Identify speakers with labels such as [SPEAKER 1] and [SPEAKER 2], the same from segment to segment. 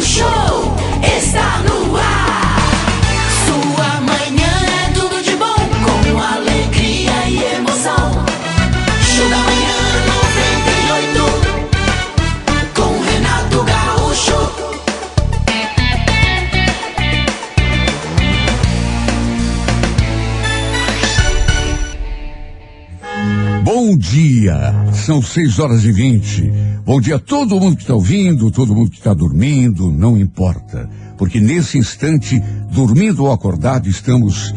[SPEAKER 1] Show está no ar. Sua manhã é tudo de bom, com alegria e emoção. Show da manhã 98, com Renato Gaúcho.
[SPEAKER 2] Bom dia, são seis horas e vinte. Bom dia a todo mundo que está ouvindo, todo mundo que está dormindo, não importa. Porque nesse instante, dormindo ou acordado, estamos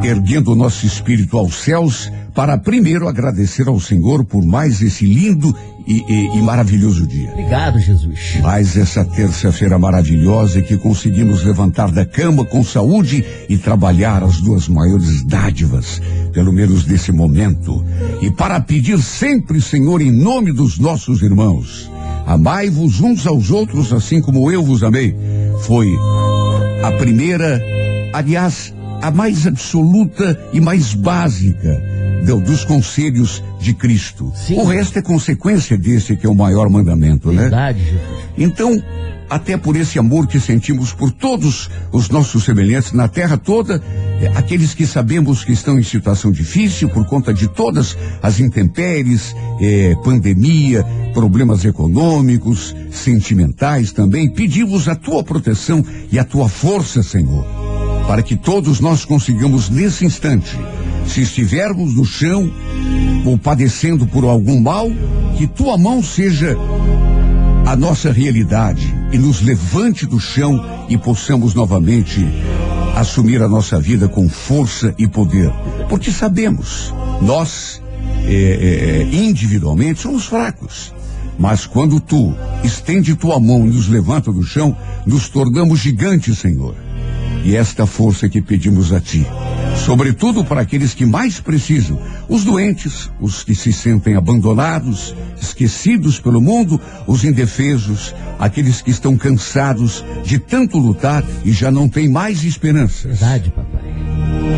[SPEAKER 2] erguendo o nosso espírito aos céus para primeiro agradecer ao Senhor por mais esse lindo e, e- e maravilhoso dia.
[SPEAKER 3] Obrigado, Jesus.
[SPEAKER 2] Mais essa terça-feira maravilhosa que conseguimos levantar da cama com saúde e trabalhar as duas maiores dádivas, pelo menos nesse momento. E para pedir sempre, Senhor, em nome dos nossos irmãos, amai-vos uns aos outros assim como eu vos amei. Foi a primeira, aliás, a mais absoluta e mais básica do- dos conselhos de Cristo.
[SPEAKER 3] Sim.
[SPEAKER 2] O resto é consequência desse que é o maior mandamento, né?
[SPEAKER 3] Verdade, Jesus.
[SPEAKER 2] Então, até por esse amor que sentimos por todos os nossos semelhantes na terra toda, eh, aqueles que sabemos que estão em situação difícil por conta de todas as intempéries, eh, pandemia, problemas econômicos, sentimentais também, pedimos a tua proteção e a tua força, Senhor, para que todos nós consigamos nesse instante, se estivermos no chão ou padecendo por algum mal, que tua mão seja a nossa realidade e nos levante do chão e possamos novamente assumir a nossa vida com força e poder. Porque sabemos, nós, eh, eh, eh, individualmente, somos fracos. Mas quando tu estende tua mão e nos levanta do chão, nos tornamos gigantes, Senhor. E esta força que pedimos a ti, sobretudo para aqueles que mais precisam, os doentes, os que se sentem abandonados, esquecidos pelo mundo, os indefesos, aqueles que estão cansados de tanto lutar e já não têm mais esperanças.
[SPEAKER 3] Verdade, papai.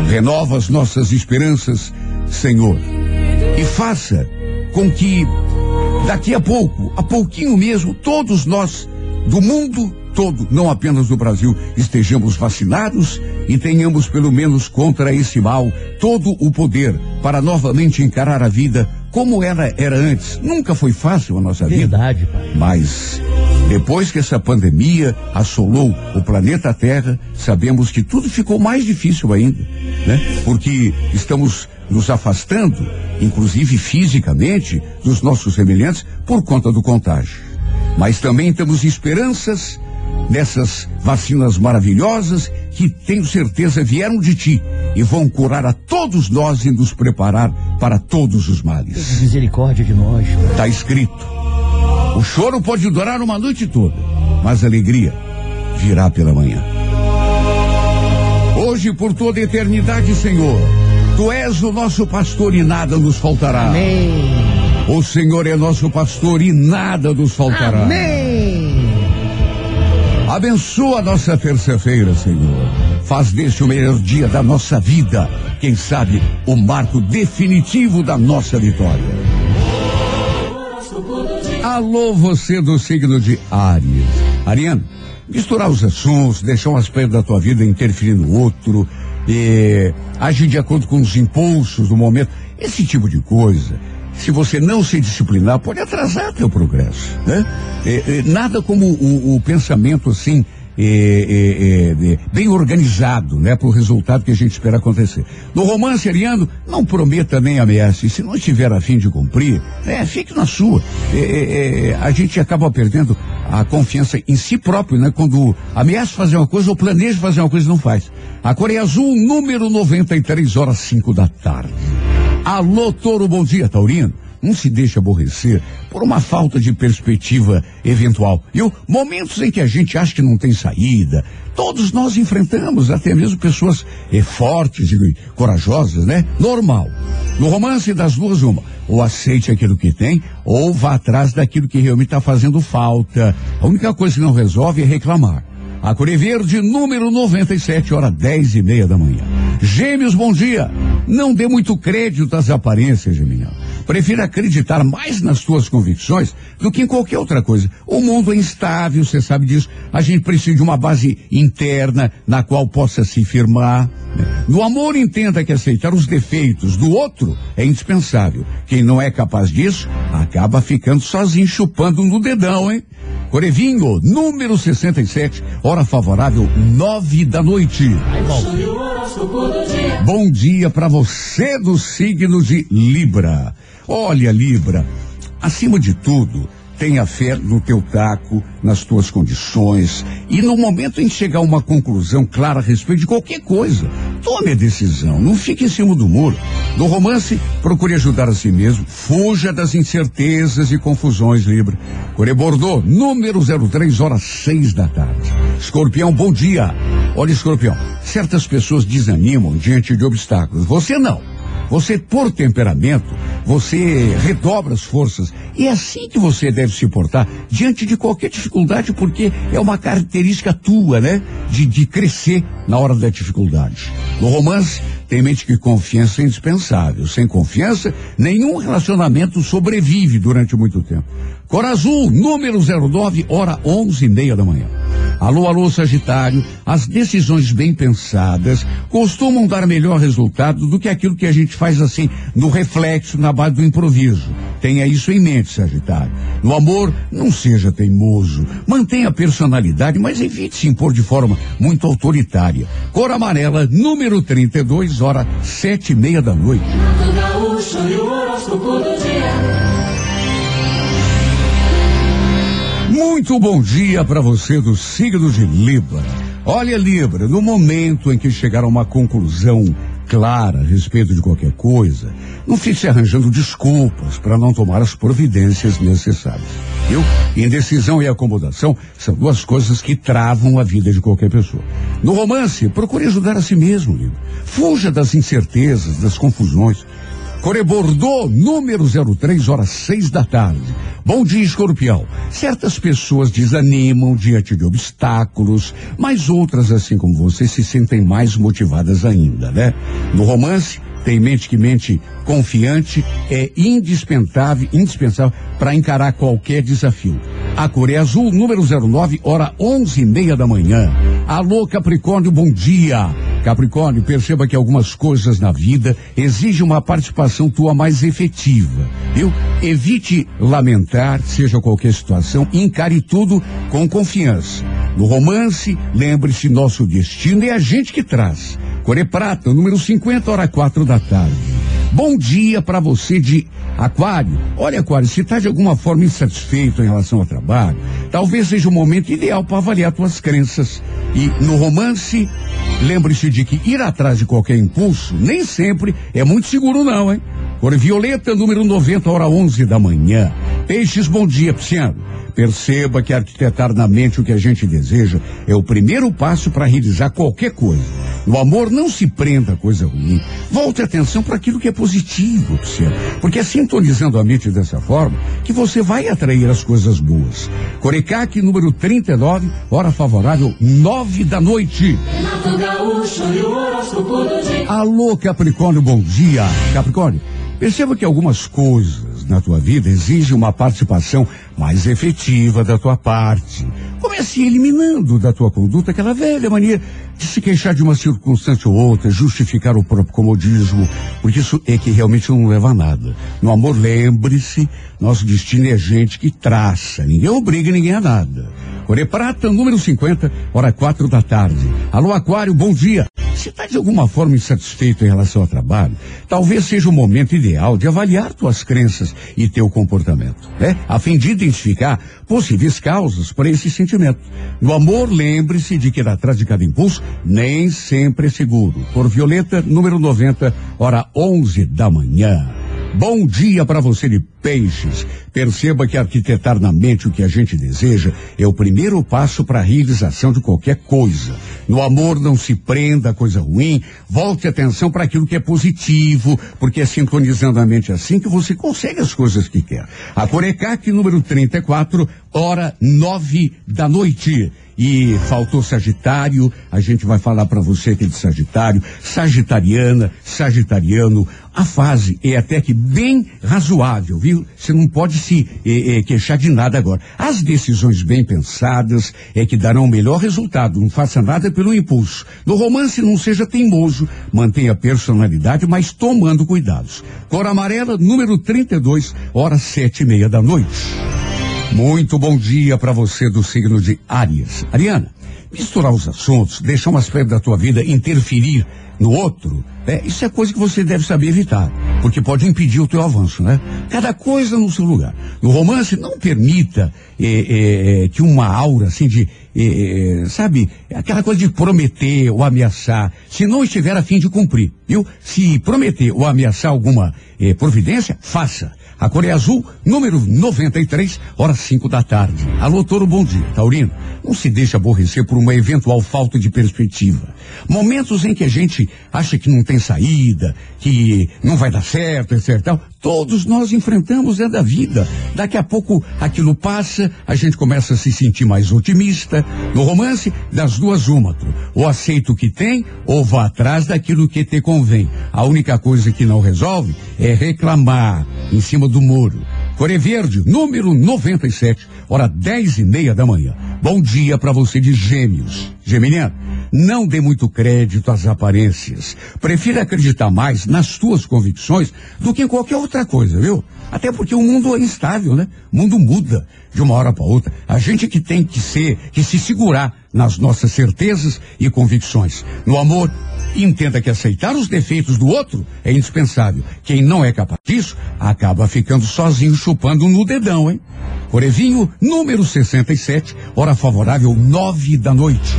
[SPEAKER 2] Renova as nossas esperanças, Senhor. E faça com que daqui a pouco, a pouquinho mesmo, todos nós do mundo todo, não apenas do Brasil, estejamos vacinados e tenhamos pelo menos contra esse mal todo o poder para novamente encarar a vida como ela era antes. Nunca foi fácil a nossa vida.
[SPEAKER 3] Verdade, pai.
[SPEAKER 2] Mas depois que essa pandemia assolou o planeta Terra, sabemos que tudo ficou mais difícil ainda, né? Porque estamos nos afastando, inclusive fisicamente, dos nossos semelhantes por conta do contágio. Mas também temos esperanças nessas vacinas maravilhosas que tenho certeza vieram de ti e vão curar a todos nós e nos preparar para todos os males.
[SPEAKER 3] Misericórdia de nós.
[SPEAKER 2] Está escrito. O choro pode durar uma noite toda, mas a alegria virá pela manhã. Hoje, por toda a eternidade, Senhor, Tu és o nosso pastor e nada nos faltará.
[SPEAKER 3] Amém.
[SPEAKER 2] O Senhor é nosso pastor e nada nos faltará.
[SPEAKER 3] Amém.
[SPEAKER 2] Abençoa a nossa terça-feira, Senhor. Faz deste o melhor dia da nossa vida. Quem sabe o marco definitivo da nossa vitória. Alô, você do signo de Áries. Ariano, misturar os assuntos, deixar um aspecto da tua vida interferir no outro, eh, agir de acordo com os impulsos do momento, esse tipo de coisa. Se você não se disciplinar, pode atrasar teu progresso, né? Eh, eh, nada como o, o pensamento assim, eh, eh, eh, bem organizado, né, para o resultado que a gente espera acontecer. No romance ariano, não prometa nem ameace. Se não estiver a fim de cumprir, né, fique na sua. Eh, a gente acaba perdendo a confiança em si próprio, né? Quando ameaça fazer uma coisa ou planeja fazer uma coisa e não faz. A Coreia Azul, número 93 horas 5 da tarde. Alô, Toro, bom dia, Taurino. Não se deixe aborrecer por uma falta de perspectiva eventual. E momentos em que a gente acha que não tem saída, todos nós enfrentamos, até mesmo pessoas eh, fortes e corajosas, né? Normal. No romance das duas, uma. Ou aceite aquilo que tem, ou vá atrás daquilo que realmente está fazendo falta. A única coisa que não resolve é reclamar. A Verde, número 97, hora 10 e meia da manhã. Gêmeos, bom dia. Não dê muito crédito às aparências, Geminiano. Prefira acreditar mais nas suas convicções do que em qualquer outra coisa. O mundo é instável, você sabe disso. A gente precisa de uma base interna na qual possa se firmar. No amor, entenda que aceitar os defeitos do outro é indispensável. Quem não é capaz disso, acaba ficando sozinho, chupando no dedão, hein? Corevinho, número 67, hora favorável, nove da noite. Bom dia para você do signo de Libra. Olha, Libra, acima de tudo, tenha fé no teu taco, nas tuas condições e no momento em chegar a uma conclusão clara a respeito de qualquer coisa, tome a decisão, não fique em cima do muro. No romance, procure ajudar a si mesmo, fuja das incertezas e confusões, Libra. Core Bordeaux, número 03, horas seis da tarde. Escorpião, bom dia. Olha, Escorpião, certas pessoas desanimam diante de obstáculos. Você não. Você, por temperamento, você redobra as forças. E é assim que você deve se portar diante de qualquer dificuldade, porque é uma característica tua, né? De, de crescer na hora da dificuldade. No romance, tem mente que confiança é indispensável. Sem confiança, nenhum relacionamento sobrevive durante muito tempo. Cor Azul, número 09, hora onze e meia da manhã. Alô, alô, Sagitário, as decisões bem pensadas costumam dar melhor resultado do que aquilo que a gente faz assim, no reflexo, na base do improviso. Tenha isso em mente, Sagitário. No amor, não seja teimoso. Mantenha a personalidade, mas evite se impor de forma muito autoritária. Cor amarela, número 32, hora sete e meia da noite. Muito bom dia para você do signo de Libra. Olha, Libra, no momento em que chegar a uma conclusão clara a respeito de qualquer coisa, não fique se arranjando desculpas para não tomar as providências necessárias. Viu? Indecisão e acomodação são duas coisas que travam a vida de qualquer pessoa. No romance, procure ajudar a si mesmo, Libra. Fuja das incertezas, das confusões. Core Bordeaux, número 03, horas seis da tarde. Bom dia, escorpião. Certas pessoas desanimam diante de obstáculos, mas outras, assim como você, se sentem mais motivadas ainda, né? No romance, tem mente que mente confiante é indispensável, indispensável para encarar qualquer desafio. A cor é azul, número 09, hora onze e meia da manhã. Alô, Capricórnio, bom dia. Capricórnio, perceba que algumas coisas na vida exigem uma participação tua mais efetiva, viu? Evite lamentar, seja qualquer situação, encare tudo com confiança. No romance, lembre-se, nosso destino é a gente que traz. Core Prata, número 50, hora quatro da tarde. Bom dia para você de Aquário. Olha, Aquário, se está de alguma forma insatisfeito em relação ao trabalho, talvez seja o momento ideal para avaliar tuas crenças. E no romance, lembre-se de que ir atrás de qualquer impulso nem sempre é muito seguro, não, hein? Cor Violeta, número 90, hora 11 da manhã. Peixes, bom dia, Pisciano. Perceba que arquitetar na mente o que a gente deseja é o primeiro passo para realizar qualquer coisa. No amor, não se prenda a coisa ruim. Volte a atenção para aquilo que é positivo, Pisciano. Porque é sintonizando a mente dessa forma que você vai atrair as coisas boas. Corecaque, número 39, hora favorável, nove da noite. Alô, Capricórnio, bom dia. Capricórnio, perceba que algumas coisas na tua vida exigem uma participação mais efetiva da tua parte. Comece eliminando da tua conduta aquela velha mania de se queixar de uma circunstância ou outra, justificar o próprio comodismo, porque isso é que realmente não leva a nada. No amor, lembre-se, nosso destino é gente que traça, ninguém obriga ninguém a nada. Core Prata, número 50, hora quatro da tarde. Alô, Aquário, bom dia. Se está de alguma forma insatisfeito em relação ao trabalho, talvez seja o momento ideal de avaliar tuas crenças e teu comportamento, né? A fim de identificar possíveis causas para esse sentimento. No amor, lembre-se de que atrás de cada impulso nem sempre é seguro. Cor Violeta, número 90, hora 11 da manhã. Bom dia para você de peixes. Perceba que arquitetar na mente o que a gente deseja é o primeiro passo para a realização de qualquer coisa. No amor não se prenda a coisa ruim, volte atenção para aquilo que é positivo, porque é sintonizando a mente assim que você consegue as coisas que quer. A Corecac número 34, hora nove da noite. e faltou Sagitário, a gente vai falar para você que é de Sagitário, Sagitariana, Sagitariano, a fase é até que bem razoável, viu? Você não pode se eh, eh, queixar de nada agora. As decisões bem pensadas é que darão o melhor resultado. Não faça nada pelo impulso. No romance, não seja teimoso, mantenha personalidade, mas tomando cuidados. Cor amarela, número 32, horas sete e meia da noite. Muito bom dia para você do signo de Áries. Ariana, misturar os assuntos, deixar um aspecto da tua vida interferir no outro, né? Isso é coisa que você deve saber evitar, porque pode impedir o teu avanço, né? Cada coisa no seu lugar. No romance, não permita eh, eh, que uma aura assim de, eh, sabe, aquela coisa de prometer ou ameaçar, se não estiver a fim de cumprir, viu? Se prometer ou ameaçar alguma providência, faça. A cor é azul, número 93, horas 5 da tarde. Alô, Toro, bom dia. Taurino, não se deixe aborrecer por uma eventual falta de perspectiva. Momentos em que a gente acha que não tem saída, que não vai dar certo, etc. Todos nós enfrentamos é da vida. Daqui a pouco aquilo passa, a gente começa a se sentir mais otimista. No romance, das duas uma. Ou aceita o que tem, ou vá atrás daquilo que te convém. A única coisa que não resolve é reclamar em cima do muro. Core Verde, número 97, hora dez e meia da manhã. Bom dia para você de Gêmeos. Geminiano, não dê muito crédito às aparências. Prefira acreditar mais nas tuas convicções do que em qualquer outra coisa, viu? Até porque o mundo é instável, né? O mundo muda de uma hora para outra. A gente que tem que ser, que se segurar nas nossas certezas e convicções. No amor, entenda que aceitar os defeitos do outro é indispensável. Quem não é capaz disso, acaba ficando sozinho chupando no dedão, hein? Corevinho, número 67, hora favorável, nove da noite.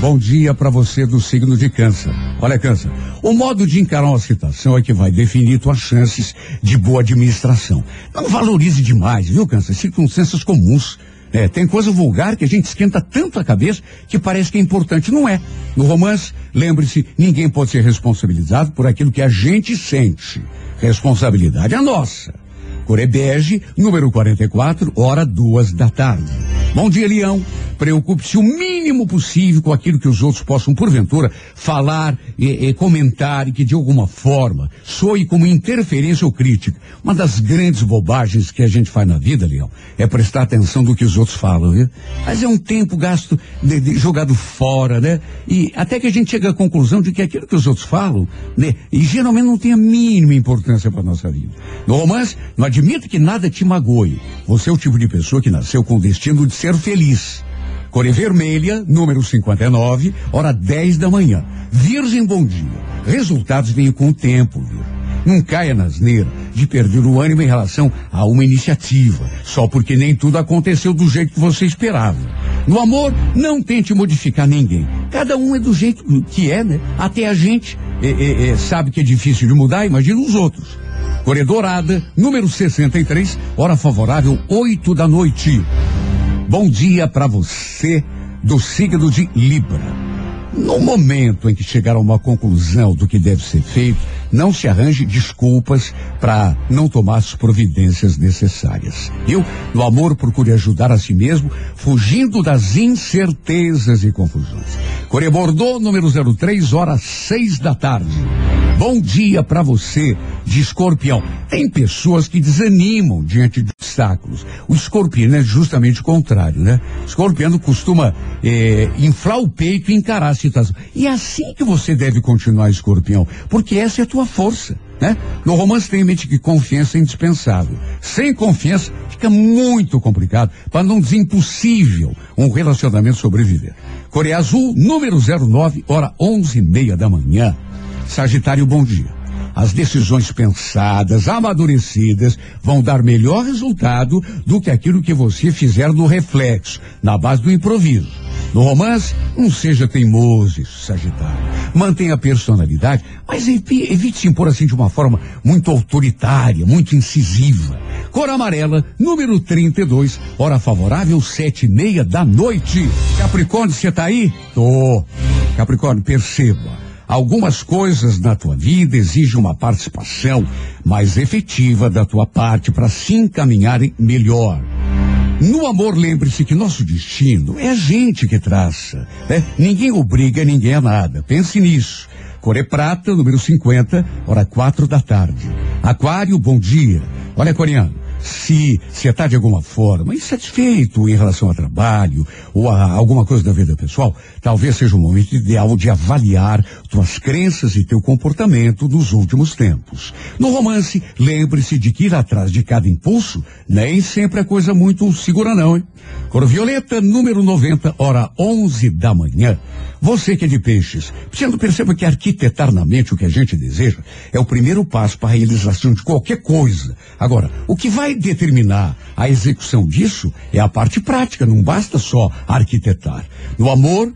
[SPEAKER 2] Bom dia para você do signo de câncer. Olha, câncer, o modo de encarar uma situação é que vai definir tuas chances de boa administração. Não valorize demais, viu, câncer? Circunstâncias comuns. É, tem coisa vulgar que a gente esquenta tanto a cabeça que parece que é importante. Não é. No romance, lembre-se, ninguém pode ser responsabilizado por aquilo que a gente sente. Responsabilidade é nossa. Corebege, número 44, hora duas da tarde. Bom dia, Leão. Preocupe-se o mínimo possível com aquilo que os outros possam, porventura, falar e, e comentar e que, de alguma forma, soe como interferência ou crítica. Uma das grandes bobagens que a gente faz na vida, Leão, é prestar atenção do que os outros falam, viu? Mas é um tempo gasto de, de, jogado fora, né? E até que a gente chega à conclusão de que aquilo que os outros falam, né? E geralmente não tem a mínima importância para nossa vida. No romance, não admita que nada te magoe. Você é o tipo de pessoa que nasceu com o destino de ser feliz. Core Vermelha, número 59, hora 10 da manhã. Virgem, bom dia. Resultados vêm com o tempo, viu? Não caia na asneira de perder o ânimo em relação a uma iniciativa, só porque nem tudo aconteceu do jeito que você esperava. No amor, não tente modificar ninguém. Cada um é do jeito que é, né? Até a gente é, é, é, sabe que é difícil de mudar, imagina os outros. Corredorada, número 63, hora favorável, 8 da noite. Bom dia para você do signo de Libra. No momento em que chegar a uma conclusão do que deve ser feito, não se arranje desculpas para não tomar as providências necessárias. Eu, no amor, procure ajudar a si mesmo, fugindo das incertezas e confusões. Core Bordeaux, número 03, horas seis da tarde. Bom dia para você de escorpião. Tem pessoas que desanimam diante de obstáculos. O escorpião é justamente o contrário, né? O escorpião costuma eh, inflar o peito e encarar a situação. E é assim que você deve continuar, escorpião, porque essa é a tua força. Né? No romance tem em mente que confiança é indispensável. Sem confiança fica muito complicado, para não dizer impossível, um relacionamento sobreviver. Coreia Azul, número 09, hora onze e meia da manhã. Sagitário, bom dia. As decisões pensadas, amadurecidas, vão dar melhor resultado do que aquilo que você fizer no reflexo, na base do improviso. No romance, não seja teimoso, Sagitário. Mantenha a personalidade, mas evite se impor assim de uma forma muito autoritária, muito incisiva. Cor amarela, número 32, hora favorável, sete e meia da noite. Capricórnio, você tá aí? Tô. Capricórnio, perceba. Algumas coisas na tua vida exigem uma participação mais efetiva da tua parte para se encaminharem melhor. No amor, lembre-se que nosso destino é a gente que traça. Né? Ninguém obriga ninguém a nada. Pense nisso. Core Prata, número 50, hora quatro da tarde. Aquário, bom dia. Olha, coreano, se você está de alguma forma insatisfeito em relação ao trabalho ou a alguma coisa da vida pessoal, talvez seja o momento ideal de avaliar tuas crenças e teu comportamento dos últimos tempos. No romance, lembre-se de que ir atrás de cada impulso nem sempre é coisa muito segura não, hein? Cor Violeta, número 90, hora 11 da manhã. Você que é de peixes, sendo perceba que arquitetar na mente o que a gente deseja é o primeiro passo para a realização de qualquer coisa. Agora, o que vai determinar a execução disso é a parte prática, não basta só arquitetar. No amor,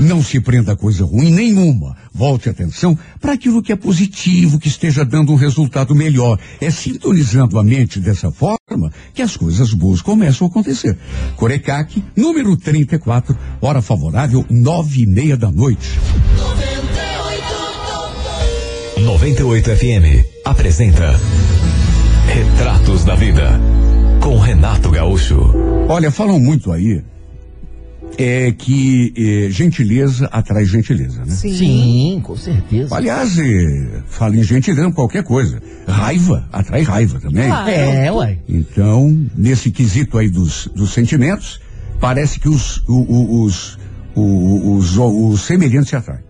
[SPEAKER 2] não se prenda a coisa ruim nenhuma. Volte atenção para aquilo que é positivo, que esteja dando um resultado melhor. É sintonizando a mente dessa forma que as coisas boas começam a acontecer. Corecaque, número 34, hora favorável, nove e meia da noite.
[SPEAKER 4] 98 FM apresenta Retratos da Vida com Renato Gaúcho.
[SPEAKER 2] Olha, falam muito aí é que eh, gentileza atrai gentileza, né?
[SPEAKER 3] Sim, com certeza.
[SPEAKER 2] Aliás, eh, fala em gentileza qualquer coisa. Raiva atrai raiva também.
[SPEAKER 5] Claro.
[SPEAKER 3] É, uai.
[SPEAKER 2] Então, nesse quesito aí dos, dos sentimentos, parece que os, o- o- os, o- os, os semelhantes se atraem.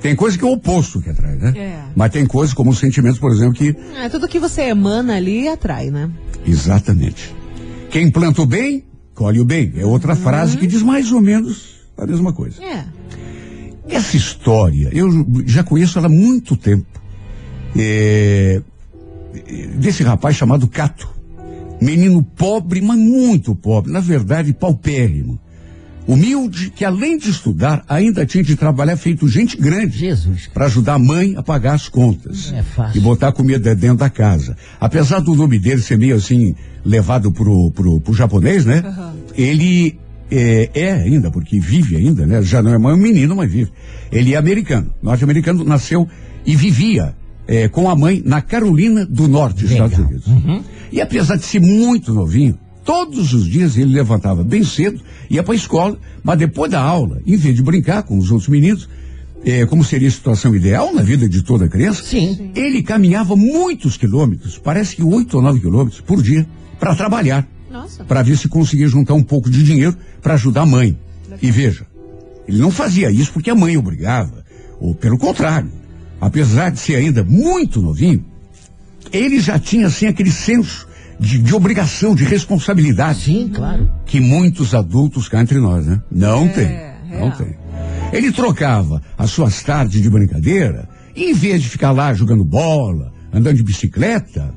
[SPEAKER 2] Tem coisa que é o oposto que atrai, né?
[SPEAKER 5] É.
[SPEAKER 2] Mas tem coisas como os sentimentos, por exemplo, que.
[SPEAKER 5] É, tudo que você emana ali atrai, né?
[SPEAKER 2] Exatamente. Quem planta o bem, colhe o bem. É outra frase que diz mais ou menos a mesma coisa.
[SPEAKER 5] É.
[SPEAKER 2] Essa história, eu já conheço ela há muito tempo. É, desse rapaz chamado Cato. Menino pobre, mas muito pobre. Na verdade, paupérrimo. Humilde, que além de estudar, ainda tinha de trabalhar feito gente grande
[SPEAKER 3] Jesus.
[SPEAKER 2] para ajudar a mãe a pagar as contas.
[SPEAKER 3] É fácil.
[SPEAKER 2] E botar comida dentro da casa. Apesar do nome dele ser meio assim, levado pro, pro, pro japonês, né? Ele é, é ainda, porque vive ainda, né? Já não é mais um menino, mas vive. Ele é americano, norte-americano, nasceu e vivia é, com a mãe na Carolina do Norte,
[SPEAKER 3] Legal.
[SPEAKER 2] Estados Unidos. E apesar de ser muito novinho, todos os dias ele levantava bem cedo, ia para a escola, mas depois da aula, em vez de brincar com os outros meninos, é, como seria a situação ideal na vida de toda criança,
[SPEAKER 3] Sim.
[SPEAKER 2] ele caminhava muitos quilômetros, parece que oito ou nove quilômetros por dia, para trabalhar, para ver se conseguia juntar um pouco de dinheiro para ajudar a mãe. E veja, ele não fazia isso porque a mãe obrigava, ou pelo contrário, apesar de ser ainda muito novinho, ele já tinha assim aquele senso de, de obrigação, de responsabilidade
[SPEAKER 3] Sim, claro.
[SPEAKER 2] que muitos adultos cá entre nós, né? Não
[SPEAKER 5] É,
[SPEAKER 2] tem. Não
[SPEAKER 5] real.
[SPEAKER 2] tem. Ele trocava as suas tardes de brincadeira, e em vez de ficar lá jogando bola, andando de bicicleta,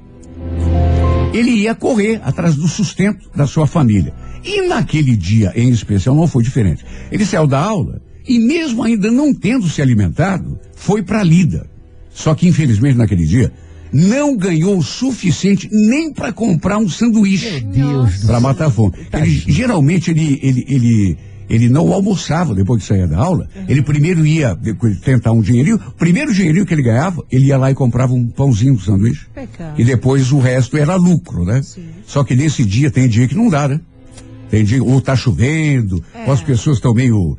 [SPEAKER 2] ele ia correr atrás do sustento da sua família. E naquele dia em especial não foi diferente. Ele saiu da aula e mesmo ainda não tendo se alimentado, foi para a lida. Só que infelizmente naquele dia não ganhou o suficiente nem para comprar um sanduíche
[SPEAKER 3] Meu Deus do
[SPEAKER 2] para matar a fome. Ele, geralmente ele, ele, ele, ele não almoçava depois que saía da aula. Ele primeiro ia tentar um dinheirinho. O primeiro dinheirinho que ele ganhava, ele ia lá e comprava um pãozinho do sanduíche.
[SPEAKER 5] Pecado.
[SPEAKER 2] E depois o resto era lucro, né?
[SPEAKER 5] Sim.
[SPEAKER 2] Só que nesse dia tem dia que não dá, né? Tem dia, ou tá chovendo,
[SPEAKER 5] É.
[SPEAKER 2] ou as pessoas estão meio.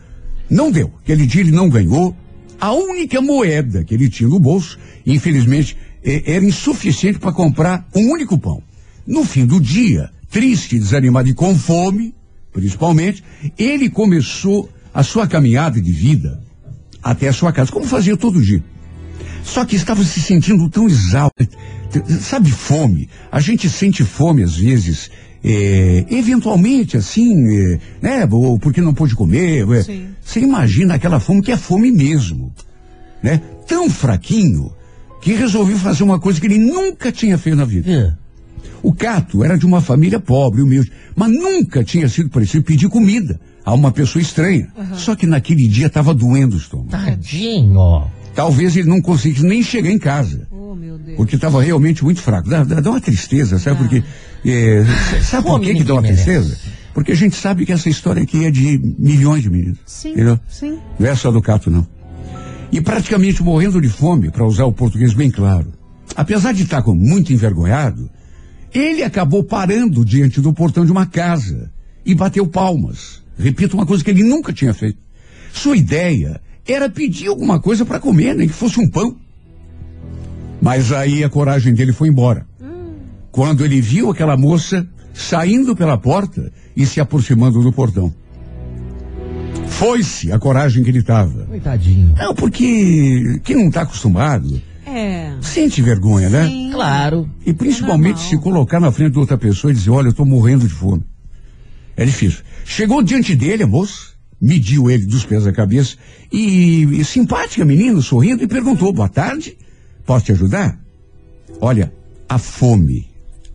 [SPEAKER 2] Não deu. Aquele dia ele não ganhou. A única moeda que ele tinha no bolso, infelizmente, era insuficiente para comprar um único pão. No fim do dia, triste, desanimado e com fome, principalmente, ele começou a sua caminhada de vida até a sua casa, como fazia todo dia. Só que estava se sentindo tão exausto. Sabe, fome. A gente sente fome às vezes, é, eventualmente, assim, é, né? Ou porque não pôde comer. é. Você imagina aquela fome que é fome mesmo. Né? Tão fraquinho que resolveu fazer uma coisa que ele nunca tinha feito na vida.
[SPEAKER 3] É.
[SPEAKER 2] O Cato era de uma família pobre, humilde, mas nunca tinha sido preciso pedir comida a uma pessoa estranha. Só que naquele dia estava doendo o estômago.
[SPEAKER 3] Tadinho.
[SPEAKER 2] Talvez ele não conseguisse nem chegar em casa.
[SPEAKER 5] Oh, meu Deus.
[SPEAKER 2] Porque estava realmente muito fraco. Dá, dá- dá uma tristeza, sabe?
[SPEAKER 5] Dá.
[SPEAKER 2] Porque. é, sabe por que, que dá uma
[SPEAKER 3] merece.
[SPEAKER 2] tristeza? Porque a gente sabe que essa história aqui é de milhões de meninos.
[SPEAKER 5] Sim,
[SPEAKER 2] Entendeu?
[SPEAKER 5] sim.
[SPEAKER 2] Não é só do Cato, não. E praticamente morrendo de fome, para usar o português bem claro. Apesar de estar muito envergonhado, Ele acabou parando diante do portão de uma casa e bateu palmas. Repito, uma coisa que ele nunca tinha feito. Sua ideia era pedir alguma coisa para comer, nem que fosse um pão. Mas aí a coragem dele foi embora. Quando ele viu aquela moça saindo pela porta e se aproximando do portão. Foi-se a coragem que ele estava.
[SPEAKER 3] Coitadinho.
[SPEAKER 2] Não, porque quem não está acostumado
[SPEAKER 5] É.
[SPEAKER 2] sente vergonha, né?
[SPEAKER 5] Sim.
[SPEAKER 3] Claro.
[SPEAKER 2] E principalmente
[SPEAKER 5] normal.
[SPEAKER 2] se colocar na frente de outra pessoa e dizer, olha, eu tô morrendo de fome. É difícil. Chegou diante dele a moça, mediu ele dos pés à cabeça e, e simpática menina, sorrindo, e perguntou, boa tarde, posso te ajudar? Olha, a fome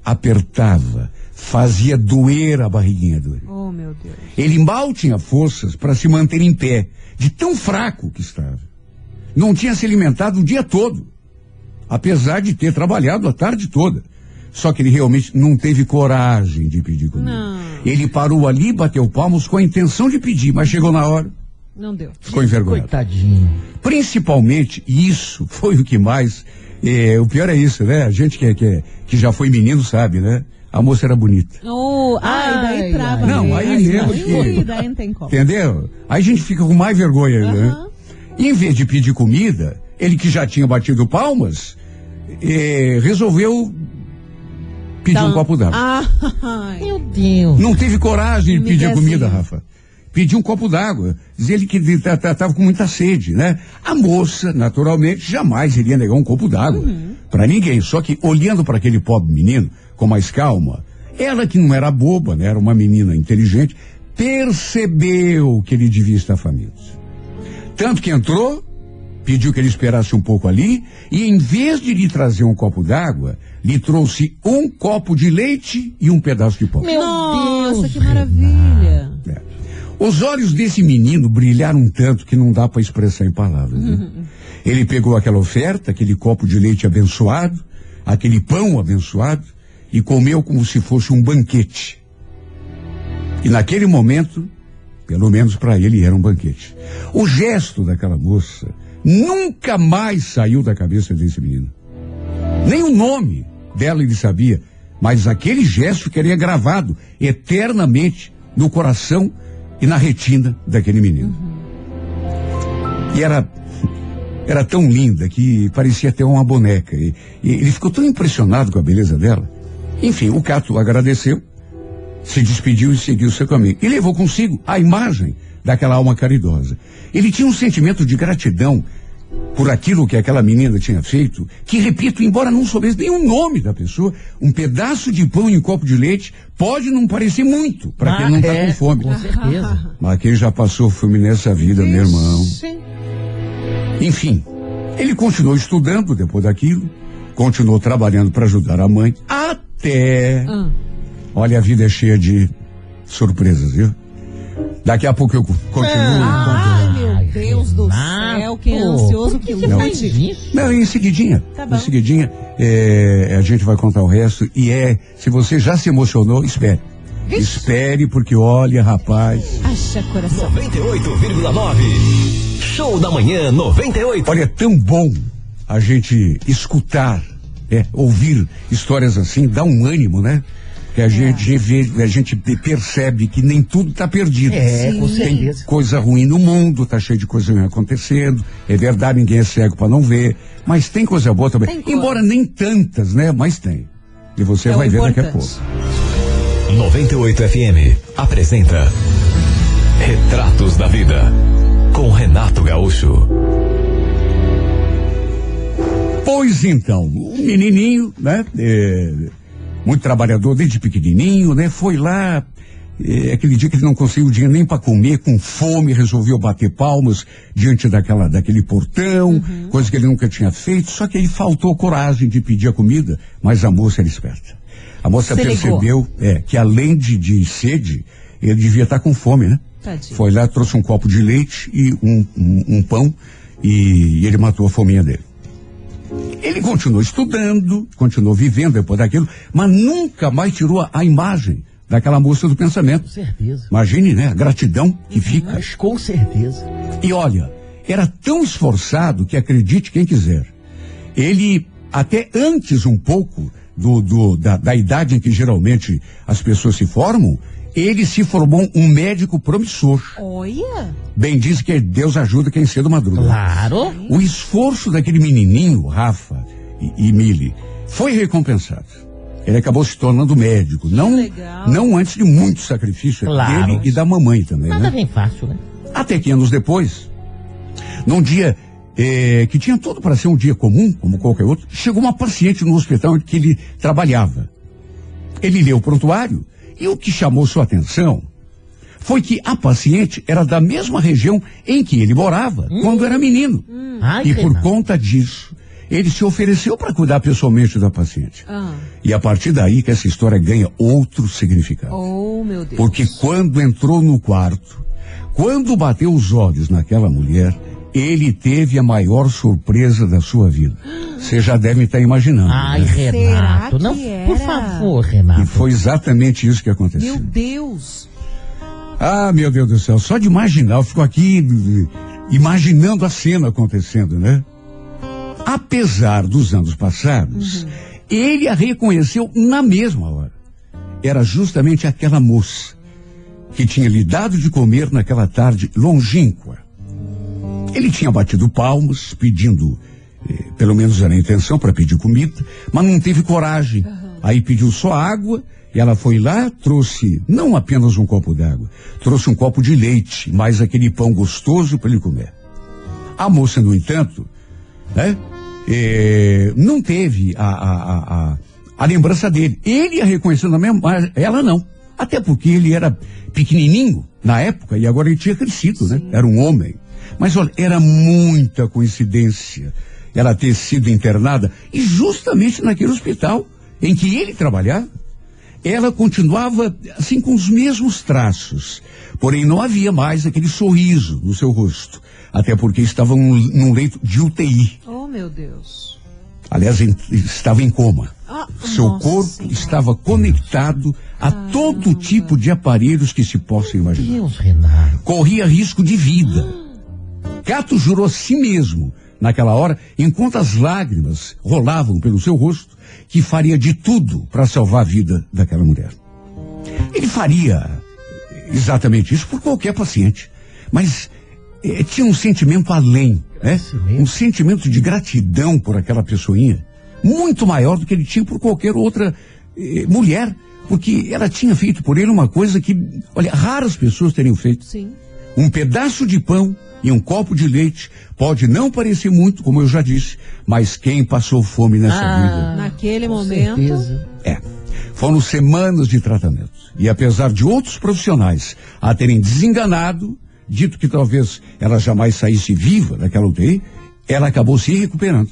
[SPEAKER 2] apertava, fazia doer a barriguinha dele.
[SPEAKER 5] Oh, meu Deus.
[SPEAKER 2] Ele mal tinha forças para se manter em pé, de tão fraco que estava. Não tinha se alimentado o dia todo, apesar de ter trabalhado a tarde toda. Só que ele realmente não teve coragem de pedir comida.
[SPEAKER 5] Não.
[SPEAKER 2] Ele parou ali, bateu palmos com a intenção de pedir, mas chegou na hora,
[SPEAKER 5] Não deu.
[SPEAKER 2] ficou envergonhado.
[SPEAKER 3] Coitadinho.
[SPEAKER 2] Principalmente isso foi o que mais. eh, o pior é isso, né? A gente que, é- que, é- que já foi menino sabe, né? A moça era bonita.
[SPEAKER 5] Oh, ai, daí trava.
[SPEAKER 2] Não, aí
[SPEAKER 5] Ai,
[SPEAKER 2] mesmo
[SPEAKER 5] daí-
[SPEAKER 2] que-
[SPEAKER 5] Daí não tem como.
[SPEAKER 2] Entendeu? Aí a gente fica com mais vergonha, né?
[SPEAKER 5] Aham.
[SPEAKER 2] Em vez de pedir comida, ele que já tinha batido palmas, eh, resolveu pedir um
[SPEAKER 5] Então-
[SPEAKER 2] copo d'água.
[SPEAKER 5] Ah, ai.
[SPEAKER 3] Meu Deus.
[SPEAKER 2] Não teve coragem de
[SPEAKER 5] Me
[SPEAKER 2] pedir comida,
[SPEAKER 5] assim.
[SPEAKER 2] Rafa. Pediu um copo d'água. Diz ele que estava com muita sede, né? A moça, naturalmente, jamais iria negar um copo d'água
[SPEAKER 5] Uhum.
[SPEAKER 2] para ninguém. Só que olhando para aquele pobre menino com mais calma, ela que não era boba, né? Era uma menina inteligente, percebeu que ele devia estar faminto. Tanto que entrou, pediu que ele esperasse um pouco ali e em vez de lhe trazer um copo d'água, lhe trouxe um copo de leite e um pedaço de pão.
[SPEAKER 3] Meu
[SPEAKER 5] Nossa,
[SPEAKER 3] Deus.
[SPEAKER 5] que maravilha.
[SPEAKER 2] É. Os olhos desse menino brilharam tanto que não dá para expressar em palavras. né? Ele pegou aquela oferta, aquele copo de leite abençoado, aquele pão abençoado e comeu como se fosse um banquete. E naquele momento, pelo menos para ele, era um banquete. O gesto daquela moça nunca mais saiu da cabeça desse menino. Nem o nome dela ele sabia, mas aquele gesto ficaria gravado eternamente no coração e na retina daquele menino. E era era tão linda que parecia até uma boneca. E, e ele ficou tão impressionado com a beleza dela. Enfim, o Cato agradeceu, se despediu e seguiu seu caminho. E levou consigo a imagem daquela alma caridosa. Ele tinha um sentimento de gratidão por aquilo que aquela menina tinha feito, que, repito, embora não soubesse nem o nome da pessoa, um pedaço de pão e um copo de leite pode não parecer muito para quem
[SPEAKER 3] Ah,
[SPEAKER 2] não está
[SPEAKER 3] é,
[SPEAKER 2] com fome.
[SPEAKER 3] Com certeza.
[SPEAKER 2] Mas quem já passou fome nessa vida, meu irmão. Enfim, ele continuou estudando depois daquilo, continuou trabalhando para ajudar a mãe, até.
[SPEAKER 5] Ah.
[SPEAKER 2] Olha, a vida é cheia de surpresas, viu? Daqui a pouco eu continuo.
[SPEAKER 5] Ai, meu Deus do
[SPEAKER 3] Renato,
[SPEAKER 5] céu, quem é ansioso que
[SPEAKER 3] Você
[SPEAKER 2] Não.
[SPEAKER 3] faz isso?
[SPEAKER 2] Não, em seguidinha.
[SPEAKER 5] Tá bom.
[SPEAKER 2] Em seguidinha, é, a gente vai contar o resto. E é, se você já se emocionou, espere. Espere, porque olha, rapaz.
[SPEAKER 5] Acha coração.
[SPEAKER 4] 98,9. Show da manhã 98.
[SPEAKER 2] Olha, é tão bom a gente escutar, é, ouvir histórias assim, dá um ânimo, né? Que a gente vê, a gente percebe que nem tudo está perdido.
[SPEAKER 3] É, com
[SPEAKER 5] Sim.
[SPEAKER 3] certeza.
[SPEAKER 2] coisa ruim no mundo, tá cheio de coisa ruim acontecendo. É verdade, ninguém é cego para não ver. Mas tem coisa boa também.
[SPEAKER 5] Tem coisa.
[SPEAKER 2] Embora nem tantas, né? Mas tem. E você
[SPEAKER 5] É
[SPEAKER 2] vai ver daqui a pouco.
[SPEAKER 5] importante.
[SPEAKER 4] 98 FM apresenta Retratos da Vida com Renato Gaúcho.
[SPEAKER 2] Pois então, o menininho, né? é, muito trabalhador desde pequenininho, né? Foi lá, é, aquele dia que ele não conseguiu dinheiro nem para comer, com fome, resolveu bater palmas diante daquela, daquele portão, coisa que ele nunca tinha feito, só que ele faltou coragem de pedir a comida, mas a moça era esperta. A moça
[SPEAKER 5] Se
[SPEAKER 2] percebeu é, que além de, de sede, ele devia estar com fome, né?
[SPEAKER 5] Tadinho.
[SPEAKER 2] Foi lá, trouxe um copo de leite e um, um- um pão e, e ele matou a fominha dele. Ele continuou estudando, continuou vivendo depois daquilo, mas nunca mais tirou a, imagem daquela moça do pensamento.
[SPEAKER 3] Com certeza.
[SPEAKER 2] Imagine, né? A gratidão que fica.
[SPEAKER 3] Mas com certeza.
[SPEAKER 2] E olha, era tão esforçado que acredite quem quiser. Ele, até antes um pouco do, do- da, da idade em que geralmente as pessoas se formam, ele se formou um médico promissor.
[SPEAKER 5] Olha.
[SPEAKER 2] Bem diz que Deus ajuda quem cedo madruga.
[SPEAKER 3] Claro.
[SPEAKER 2] O esforço daquele menininho, Rafa e, e Mili, foi recompensado. Ele acabou se tornando médico. Não,
[SPEAKER 5] legal.
[SPEAKER 2] não antes de muito sacrifício
[SPEAKER 3] Claro.
[SPEAKER 2] dele e da mamãe também,
[SPEAKER 3] Nada
[SPEAKER 2] né?
[SPEAKER 3] bem fácil, né?
[SPEAKER 2] Até que anos depois, num dia eh, que tinha tudo para ser um dia comum, como qualquer outro, chegou uma paciente no hospital em que ele trabalhava. Ele leu o prontuário e o que chamou sua atenção foi que a paciente era da mesma região em que ele morava quando era menino.
[SPEAKER 3] Ai,
[SPEAKER 2] e por
[SPEAKER 3] Renato.
[SPEAKER 2] conta disso, ele se ofereceu para cuidar pessoalmente da paciente.
[SPEAKER 5] Ah.
[SPEAKER 2] E a partir daí que essa história ganha outro significado.
[SPEAKER 5] Oh, meu Deus.
[SPEAKER 2] Porque quando entrou no quarto, quando bateu os olhos naquela mulher, ele teve a maior surpresa da sua vida. Você já deve estar imaginando.
[SPEAKER 3] Ai,
[SPEAKER 2] né?
[SPEAKER 3] Renato, não,
[SPEAKER 5] era?
[SPEAKER 3] por favor,
[SPEAKER 2] E
[SPEAKER 3] Renato.
[SPEAKER 2] foi exatamente isso que aconteceu.
[SPEAKER 5] Meu Deus.
[SPEAKER 2] Ah, meu Deus do céu, só de imaginar, eu fico aqui imaginando a cena acontecendo, né? Apesar dos anos passados, ele a reconheceu na mesma hora. Era justamente aquela moça que tinha lhe dado de comer naquela tarde longínqua. Ele tinha batido palmas, pedindo, eh, pelo menos era a intenção para pedir comida, mas não teve coragem. Aí pediu só água e ela foi lá, trouxe não apenas um copo d'água, trouxe um copo de leite, mais aquele pão gostoso para ele comer. A moça, no entanto, né, eh, não teve a, a, a, a, a lembrança dele. Ele a reconheceu na mesma, mas ela não. Até porque ele era pequenininho na época e agora ele tinha crescido, né? Era um homem. Mas olha, era muita coincidência ela ter sido internada e justamente naquele hospital em que ele trabalhava. Ela continuava assim com os mesmos traços, porém não havia mais aquele sorriso no seu rosto, até porque estava num, num leito de UTI.
[SPEAKER 5] Oh, meu Deus.
[SPEAKER 2] Aliás, em- estava em coma.
[SPEAKER 5] Ah,
[SPEAKER 2] Seu corpo
[SPEAKER 5] Senhora.
[SPEAKER 2] estava conectado a todo tipo de aparelhos que se possa imaginar.
[SPEAKER 3] Deus, Renato.
[SPEAKER 2] Corria risco de vida. Cato jurou a si mesmo, naquela hora, enquanto as lágrimas rolavam pelo seu rosto, que faria de tudo para salvar a vida daquela mulher. Ele faria exatamente isso por qualquer paciente, mas eh, tinha um sentimento além, né? Um sentimento de gratidão por aquela pessoinha, muito maior do que ele tinha por qualquer outra eh, mulher, porque ela tinha feito por ele uma coisa que, olha, raras pessoas teriam feito.
[SPEAKER 5] Sim.
[SPEAKER 2] Um pedaço de pão e um copo de leite pode não parecer muito, como eu já disse, mas quem passou fome nessa vida
[SPEAKER 5] Naquele momento.
[SPEAKER 3] certeza.
[SPEAKER 2] é. Foram semanas de tratamento. E apesar de outros profissionais a terem desenganado, dito que talvez ela jamais saísse viva daquela UTI, ela acabou se recuperando.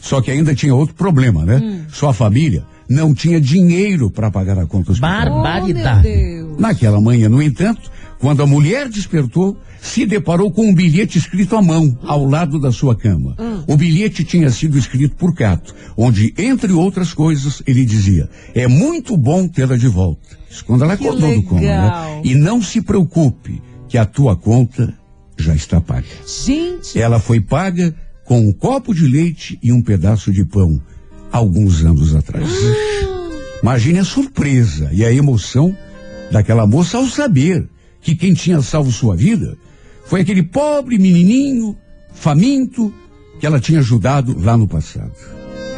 [SPEAKER 2] Só que ainda tinha outro problema, né? Sua família não tinha dinheiro para pagar a conta hospitalar.
[SPEAKER 5] Oh, meu
[SPEAKER 3] Barbaridade.
[SPEAKER 5] Deus.
[SPEAKER 2] Naquela manhã, no entanto, quando a mulher despertou, se deparou com um bilhete escrito à mão, ao lado da sua cama. O bilhete tinha sido escrito por Cato, onde, entre outras coisas, ele dizia: É muito bom tê-la de volta. Isso quando ela
[SPEAKER 5] Que
[SPEAKER 2] acordou do coma, né?
[SPEAKER 5] legal.
[SPEAKER 2] E não se preocupe, que a tua conta já está paga.
[SPEAKER 5] Gente.
[SPEAKER 2] Ela foi paga com um copo de leite e um pedaço de pão, alguns anos atrás. Imagine a surpresa e a emoção daquela moça ao saber que quem tinha salvo sua vida foi aquele pobre menininho, faminto, que ela tinha ajudado lá no passado.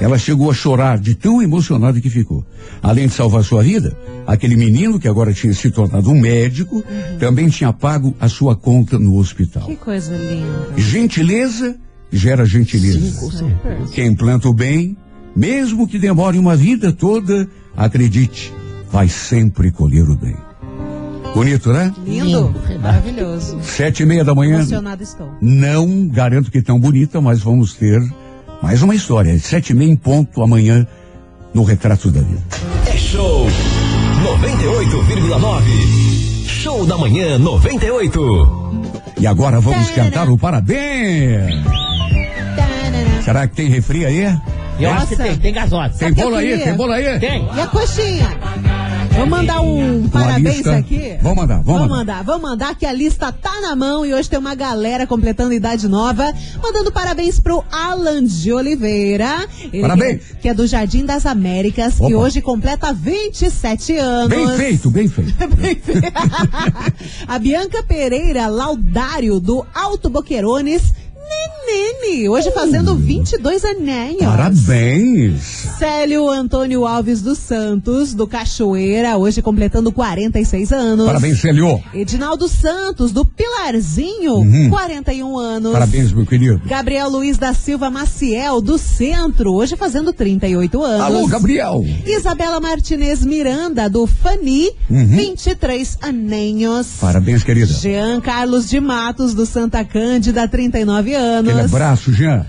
[SPEAKER 2] Ela chegou a chorar de tão emocionada que ficou. Além de salvar sua vida, aquele menino que agora tinha se tornado um médico, também tinha pago a sua conta no hospital.
[SPEAKER 5] Que coisa linda.
[SPEAKER 2] Gentileza gera gentileza.
[SPEAKER 3] Certeza.
[SPEAKER 2] Quem planta o bem, mesmo que demore uma vida toda, acredite, vai sempre colher o bem. Bonito, né?
[SPEAKER 5] Lindo. Maravilhoso.
[SPEAKER 2] Sete e meia da manhã.
[SPEAKER 5] Emocionada estou.
[SPEAKER 2] Não garanto que tão bonita, mas vamos ter mais uma história. Sete e meia em ponto amanhã no Retrato da Vida.
[SPEAKER 4] É show 98,9. Show da manhã 98.
[SPEAKER 2] E agora vamos cantar o parabéns. Será que tem refri aí?
[SPEAKER 3] Eu acho que tem, tem.
[SPEAKER 2] Tem bolo aí? Tem bolo aí?
[SPEAKER 3] Tem.
[SPEAKER 5] E a coxinha?
[SPEAKER 6] Vamos mandar um parabéns
[SPEAKER 2] lista.
[SPEAKER 6] aqui?
[SPEAKER 2] Vamos mandar, vamos
[SPEAKER 6] vamos
[SPEAKER 2] mandar.
[SPEAKER 6] mandar. Vamos mandar que a lista tá na mão e hoje tem uma galera completando idade nova, mandando parabéns pro Alan de Oliveira.
[SPEAKER 2] Parabéns.
[SPEAKER 6] Que, que é do Jardim das Américas
[SPEAKER 2] Opa.
[SPEAKER 6] hoje completa 27 anos.
[SPEAKER 2] Bem feito, bem feito.
[SPEAKER 6] Bem feito. a Bianca Pereira Laudário do Alto Boquerones. Nenene, hoje fazendo 22 aninhos.
[SPEAKER 2] Parabéns.
[SPEAKER 6] Célio Antônio Alves dos Santos, do Cachoeira, hoje completando 46 anos.
[SPEAKER 2] Parabéns, Celio.
[SPEAKER 6] Edinaldo Santos, do Pilarzinho,
[SPEAKER 2] Uhum.
[SPEAKER 6] 41 anos.
[SPEAKER 2] Parabéns, meu querido.
[SPEAKER 6] Gabriel Luiz da Silva Maciel, do Centro, hoje fazendo 38 anos.
[SPEAKER 2] Alô, Gabriel.
[SPEAKER 6] Isabela Martinez Miranda, do Fani,
[SPEAKER 2] Uhum.
[SPEAKER 6] 23 aninhos.
[SPEAKER 2] Parabéns, querida.
[SPEAKER 6] Jean Carlos de Matos, do Santa Cândida, 39 anos.
[SPEAKER 2] Aquele abraço, Jean.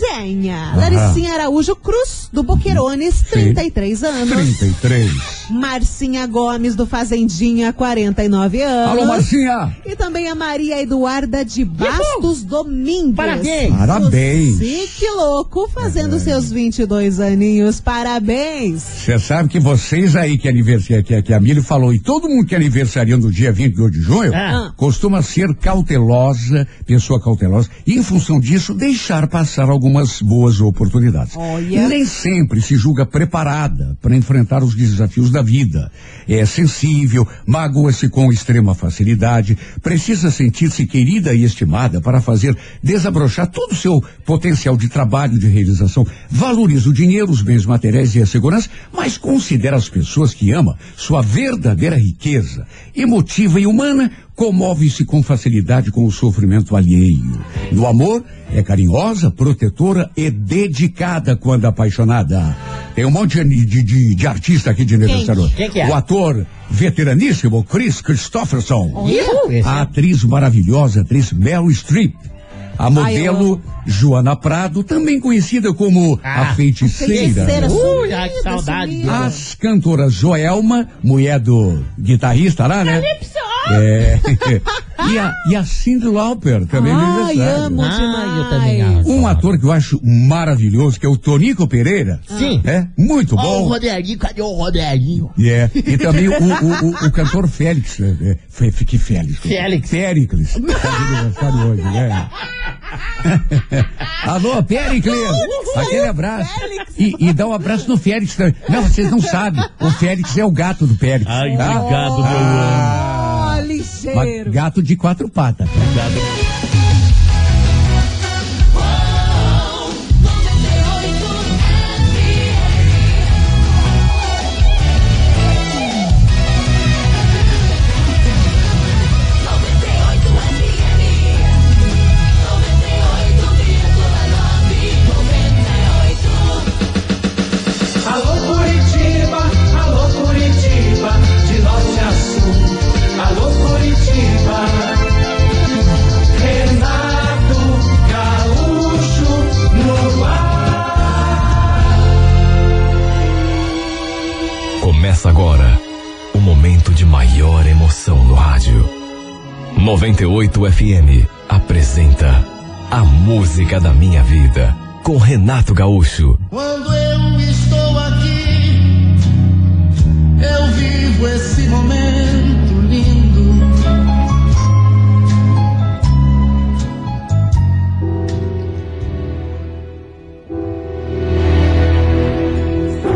[SPEAKER 6] Laricinha. Laricinha Araújo Cruz, do Boquerones, 33 anos.
[SPEAKER 2] 33.
[SPEAKER 6] Marcinha Gomes, do Fazendinha, 49 anos.
[SPEAKER 2] Alô, Marcinha.
[SPEAKER 6] E também a Maria Eduarda de Bastos Domingues.
[SPEAKER 3] Parabéns.
[SPEAKER 2] Parabéns.
[SPEAKER 6] Que louco, fazendo seus 22 aninhos. Parabéns.
[SPEAKER 2] Você sabe que vocês aí que aniversário, que, que a Mili falou, e todo mundo que aniversaria no dia 22 de junho,
[SPEAKER 3] Ah.
[SPEAKER 2] costuma ser cautelosa, pessoa cautelosa, e em função disso, deixar passar algumas boas oportunidades.
[SPEAKER 6] Olha.
[SPEAKER 2] Nem sempre se julga preparada para enfrentar os desafios da vida. É sensível, magoa-se com extrema facilidade, precisa sentir-se querida e estimada para fazer desabrochar todo o seu potencial de trabalho, de realização. Valoriza o dinheiro, os bens materiais e a segurança, mas considera as pessoas que ama sua verdadeira riqueza. Emotiva e humana, comove-se com facilidade com o sofrimento alheio. No amor, é carinhosa, protetora e dedicada quando apaixonada. Tem um monte de, de, de- de artista aqui de aniversário.
[SPEAKER 3] Quem que é?
[SPEAKER 2] O ator veteraníssimo Chris Christopherson.
[SPEAKER 3] Ih, esse-
[SPEAKER 2] A atriz maravilhosa, atriz Meryl Streep. A modelo Joana Prado, também conhecida como
[SPEAKER 3] Ah,
[SPEAKER 2] a feiticeira.
[SPEAKER 6] Feiticeira
[SPEAKER 3] Ui, ai, que saudade.
[SPEAKER 2] As cantoras Joelma, mulher do guitarrista lá, né? É. e, a, e a Cindy Lauper também no
[SPEAKER 6] Ai,
[SPEAKER 2] aniversário.
[SPEAKER 6] amo
[SPEAKER 3] Ah,
[SPEAKER 6] demais.
[SPEAKER 3] eu também amo.
[SPEAKER 2] Um ator que eu acho maravilhoso, que é o Tonico Pereira.
[SPEAKER 3] Sim.
[SPEAKER 2] É, muito
[SPEAKER 3] Ó, o
[SPEAKER 2] bom.
[SPEAKER 3] Rodriguinho, cadê o Rodriguinho?
[SPEAKER 2] É, e também o, o, o, o cantor Félix. né? É, Fe- Fe- que Félix?
[SPEAKER 3] Félix.
[SPEAKER 2] Félix. Tá de aniversário hoje, né? Alô, Félix! Aquele abraço. E, e dá um abraço no Félix também. Não, vocês não sabem. O Félix é o gato do Félix.
[SPEAKER 7] Ai,
[SPEAKER 2] tá?
[SPEAKER 7] obrigado, meu
[SPEAKER 2] Ah,
[SPEAKER 6] ligeiro.
[SPEAKER 2] gato de quatro patas.
[SPEAKER 1] Alô no
[SPEAKER 4] rádio. 98 FM apresenta A Música da Minha Vida com Renato Gaúcho.
[SPEAKER 1] Quando eu estou aqui, eu vivo esse momento lindo.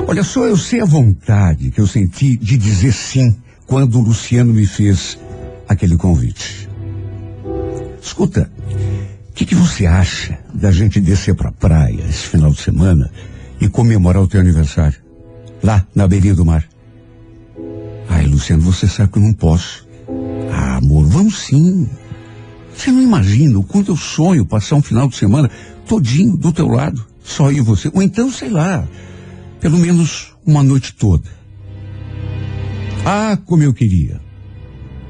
[SPEAKER 2] Olha só, eu sei a vontade que eu senti de dizer sim quando o Luciano me fez aquele convite. Escuta, o que, que você acha da gente descer pra praia esse final de semana e comemorar o teu aniversário? Lá, na beirinha do mar. Ai, Luciano, você sabe que eu não posso. Ah, amor, vamos sim. Você não imagina o quanto eu sonho passar um final de semana todinho do teu lado, só eu e você. Ou então, sei lá, pelo menos uma noite toda. Ah, como eu queria.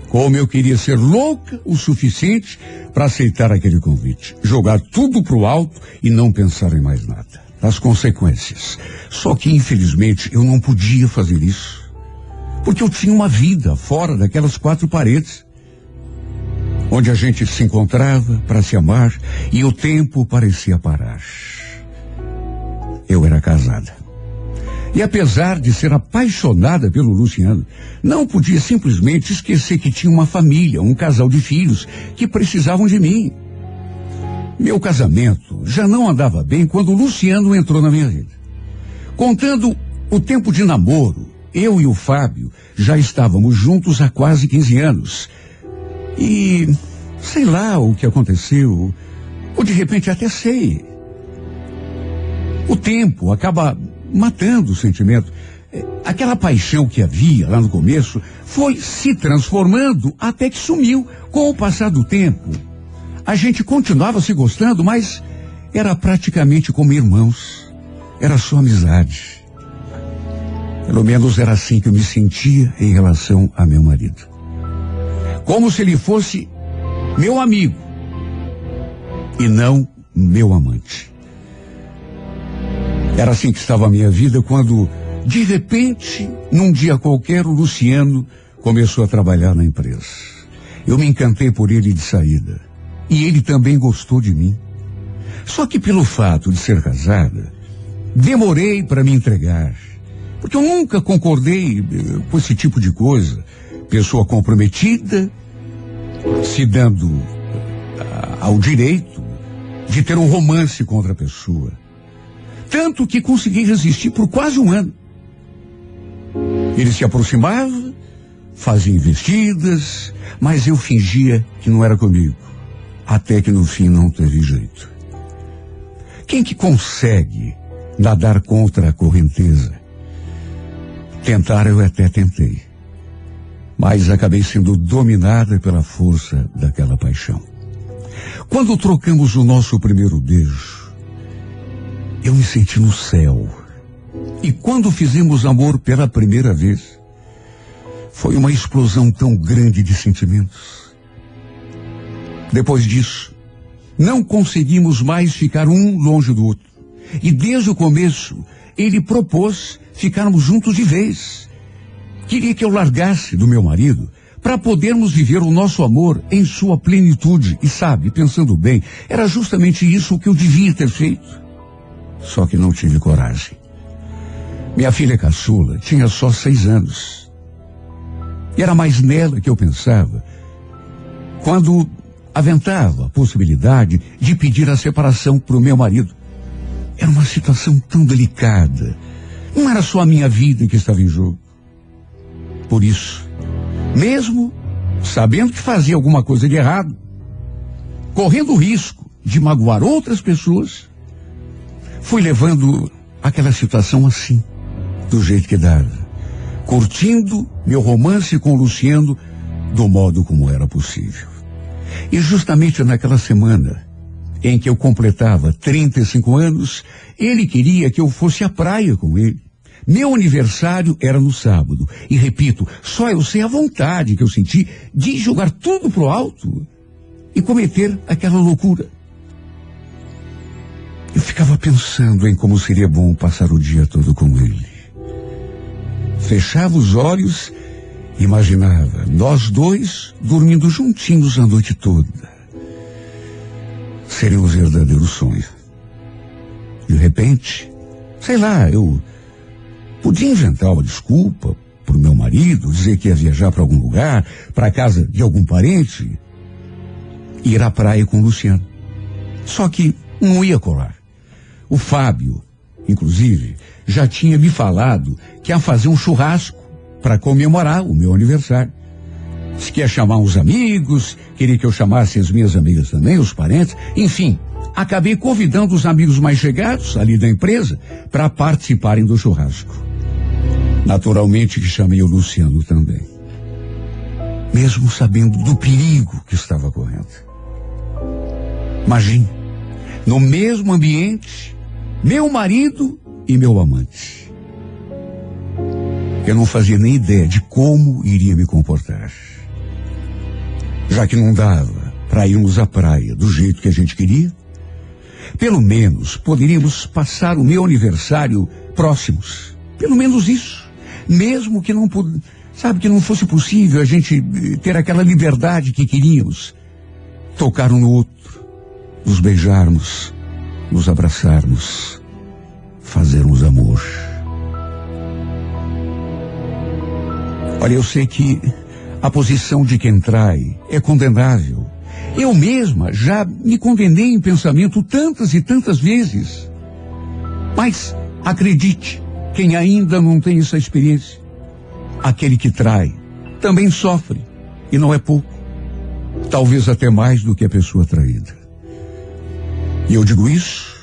[SPEAKER 2] Como eu queria ser louca o suficiente para aceitar aquele convite. Jogar tudo pro alto e não pensar em mais nada. As consequências. Só que, infelizmente, eu não podia fazer isso. Porque eu tinha uma vida fora daquelas quatro paredes. Onde a gente se encontrava para se amar e o tempo parecia parar. Eu era casada. E apesar de ser apaixonada pelo Luciano, não podia simplesmente esquecer que tinha uma família, um casal de filhos que precisavam de mim. Meu casamento já não andava bem quando o Luciano entrou na minha vida. Contando o tempo de namoro, eu e o Fábio já estávamos juntos há quase 15 anos. E sei lá o que aconteceu, ou de repente até sei. O tempo acaba matando o sentimento. É, Aquela paixão que havia lá no começo foi se transformando até que sumiu com o passar do tempo. A gente continuava se gostando, mas era praticamente como irmãos. Era só amizade. Pelo menos era assim que eu me sentia em relação a meu marido. Como se ele fosse meu amigo e não meu amante. Era assim que estava a minha vida quando, de repente, num dia qualquer, o Luciano começou a trabalhar na empresa. Eu me encantei por ele de saída. E ele também gostou de mim. Só que pelo fato de ser casada, demorei para me entregar. Porque eu nunca concordei eh, com esse tipo de coisa. Pessoa comprometida, se dando ah, ao direito de ter um romance com outra pessoa. Tanto que consegui resistir por quase um ano. Ele se aproximava, fazia investidas, mas eu fingia que não era comigo. Até que no fim não teve jeito. Quem que consegue nadar contra a correnteza? Tentar eu até tentei. Mas acabei sendo dominada pela força daquela paixão. Quando trocamos o nosso primeiro beijo, eu me senti no céu. E quando fizemos amor pela primeira vez, foi uma explosão tão grande de sentimentos. Depois disso, não conseguimos mais ficar um longe do outro. E desde o começo, ele propôs ficarmos juntos de vez. Queria que eu largasse do meu marido para podermos viver o nosso amor em sua plenitude. E sabe, pensando bem, era justamente isso que eu devia ter feito. Só que não tive coragem. Minha filha caçula tinha só seis anos. E era mais nela que eu pensava quando aventava a possibilidade de pedir a separação para o meu marido. Era uma situação tão delicada. Não era só a minha vida que estava em jogo. Por isso, mesmo sabendo que fazia alguma coisa de errado, correndo o risco de magoar outras pessoas, fui levando aquela situação assim, do jeito que dava, curtindo meu romance com Luciano do modo como era possível. E justamente naquela semana em que eu completava 35 anos, ele queria que eu fosse à praia com ele. Meu aniversário era no sábado. E repito, só eu sei a vontade que eu senti de jogar tudo pro alto e cometer aquela loucura. Eu ficava pensando em como seria bom passar o dia todo com ele. Fechava os olhos e imaginava nós dois dormindo juntinhos a noite toda. Seria um verdadeiro sonho. De repente, sei lá, eu podia inventar uma desculpa para o meu marido, dizer que ia viajar para algum lugar, para casa de algum parente, ir à praia com o Luciano. Só que não ia colar. O Fábio, inclusive, já tinha me falado que ia fazer um churrasco para comemorar o meu aniversário. Disse que ia chamar uns amigos, queria que eu chamasse as minhas amigas também, os parentes, enfim. Acabei convidando os amigos mais chegados ali da empresa para participarem do churrasco. Naturalmente que chamei o Luciano também. Mesmo sabendo do perigo que estava correndo. Imagine, no mesmo ambiente, meu marido e meu amante. Eu não fazia nem ideia de como iria me comportar. Já que não dava para irmos à praia do jeito que a gente queria, pelo menos poderíamos passar o meu aniversário próximos. Pelo menos isso. Mesmo que não sabe que não fosse possível a gente eh, ter aquela liberdade que queríamos. Tocar um no outro, nos beijarmos, nos abraçarmos, fazermos amor. Olha, eu sei que a posição de quem trai é condenável. Eu mesma já me condenei em pensamento tantas e tantas vezes. Mas acredite, quem ainda não tem essa experiência, aquele que trai também sofre, e não é pouco. Talvez até mais do que a pessoa traída. E eu digo isso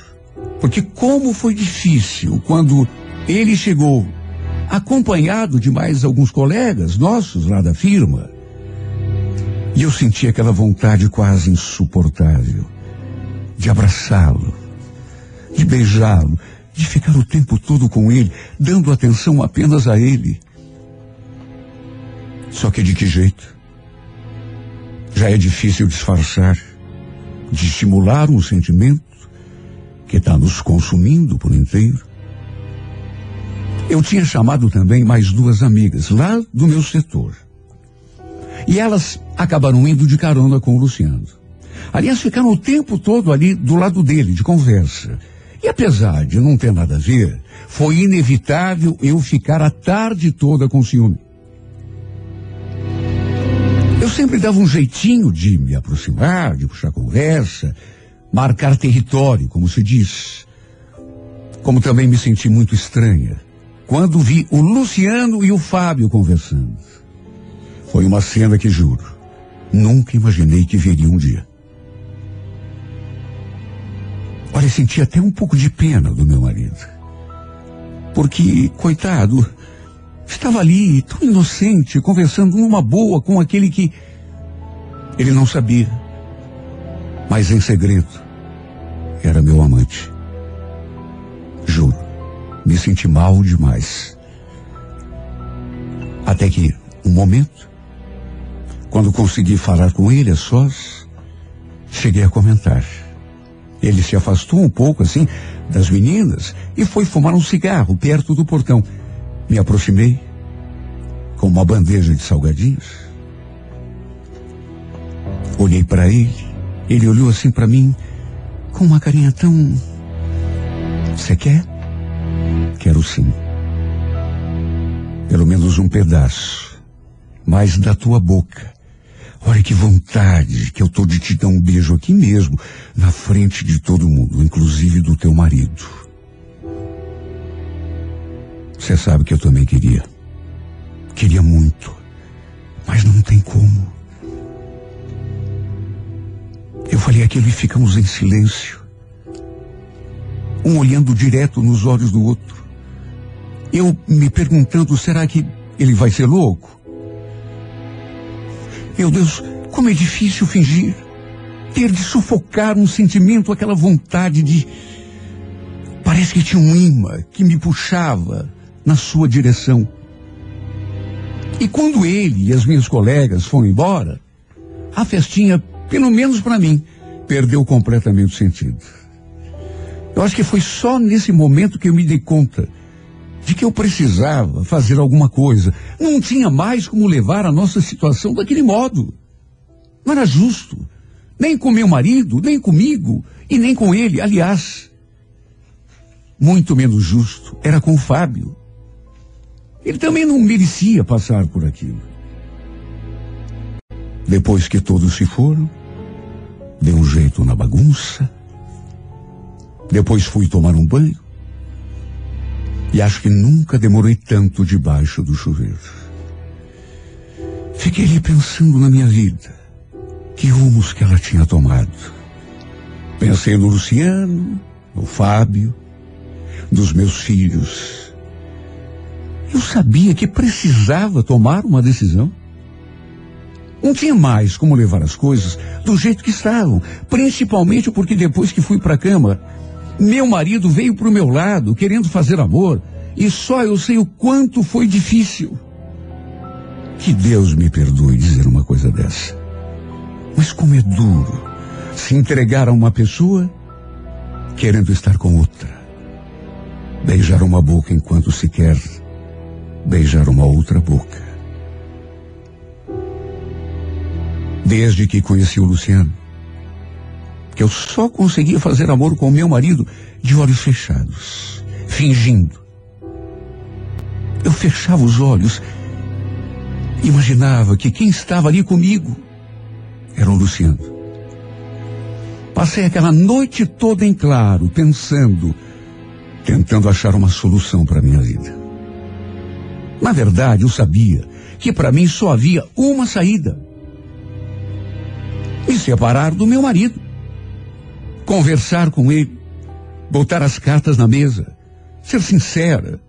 [SPEAKER 2] porque como foi difícil quando ele chegou acompanhado de mais alguns colegas nossos lá da firma. E eu senti aquela vontade quase insuportável de abraçá-lo, de beijá-lo, de ficar o tempo todo com ele, dando atenção apenas a ele. Só que de que jeito? Já é difícil disfarçar, dissimular um sentimento que está nos consumindo por inteiro. Eu tinha chamado também mais duas amigas lá do meu setor. E elas acabaram indo de carona com o Luciano. Aliás, ficaram o tempo todo ali do lado dele, de conversa. E apesar de não ter nada a ver, foi inevitável eu ficar a tarde toda com ciúme. Eu sempre dava um jeitinho de me aproximar, de puxar conversa, marcar território, como se diz. Como também me senti muito estranha quando vi o Luciano e o Fábio conversando. Foi uma cena que juro, nunca imaginei que veria um dia. Olha, senti até um pouco de pena do meu marido. Porque, coitado, estava ali, tão inocente, conversando numa boa com aquele que ele não sabia. Mas em segredo, era meu amante. Juro, me senti mal demais. Até que, um momento, quando consegui falar com ele a sós, cheguei a comentar. Ele se afastou um pouco, assim, das meninas e foi fumar um cigarro perto do portão. Me aproximei com uma bandeja de salgadinhos. Olhei para ele, ele olhou assim para mim com uma carinha tão. Você quer? Quero sim. Pelo menos um pedaço. Mas da tua boca. Olha que vontade que eu tô de te dar um beijo aqui mesmo, na frente de todo mundo, inclusive do teu marido. Você sabe que eu também queria. Queria muito. Mas não tem como. Eu falei aquilo e ficamos em silêncio. Um olhando direto nos olhos do outro. Eu me perguntando, será que ele vai ser louco? Meu Deus, como é difícil fingir. Ter de sufocar um sentimento, aquela vontade de. Parece que tinha um imã que me puxava na sua direção. E quando ele e as minhas colegas foram embora, a festinha, pelo menos para mim, perdeu completamente o sentido. Eu acho que foi só nesse momento que eu me dei conta de que eu precisava fazer alguma coisa. Não tinha mais como levar a nossa situação daquele modo. Não era justo. Nem com meu marido, nem comigo e nem com ele. Aliás, muito menos justo era com o Fábio. Ele também não merecia passar por aquilo. Depois que todos se foram, dei um jeito na bagunça. Depois fui tomar um banho. E acho que nunca demorei tanto debaixo do chuveiro. Fiquei ali pensando na minha vida. Que rumos que ela tinha tomado. Pensei no Luciano, no Fábio, dos meus filhos. Eu sabia que precisava tomar uma decisão. Não tinha mais como levar as coisas do jeito que estavam, principalmente porque depois que fui para a cama, meu marido veio para o meu lado querendo fazer amor e só eu sei o quanto foi difícil. Que Deus me perdoe dizer uma coisa dessa. Mas como é duro se entregar a uma pessoa querendo estar com outra. Beijar uma boca enquanto se quer beijar uma outra boca. Desde que conheci o Luciano, que eu só conseguia fazer amor com meu marido de olhos fechados, fingindo. Eu fechava os olhos Imaginava que quem estava ali comigo era o Luciano. Passei aquela noite toda em claro, pensando, tentando achar uma solução para minha vida. Na verdade, eu sabia que para mim só havia uma saída: me separar do meu marido, conversar com ele, botar as cartas na mesa, ser sincera,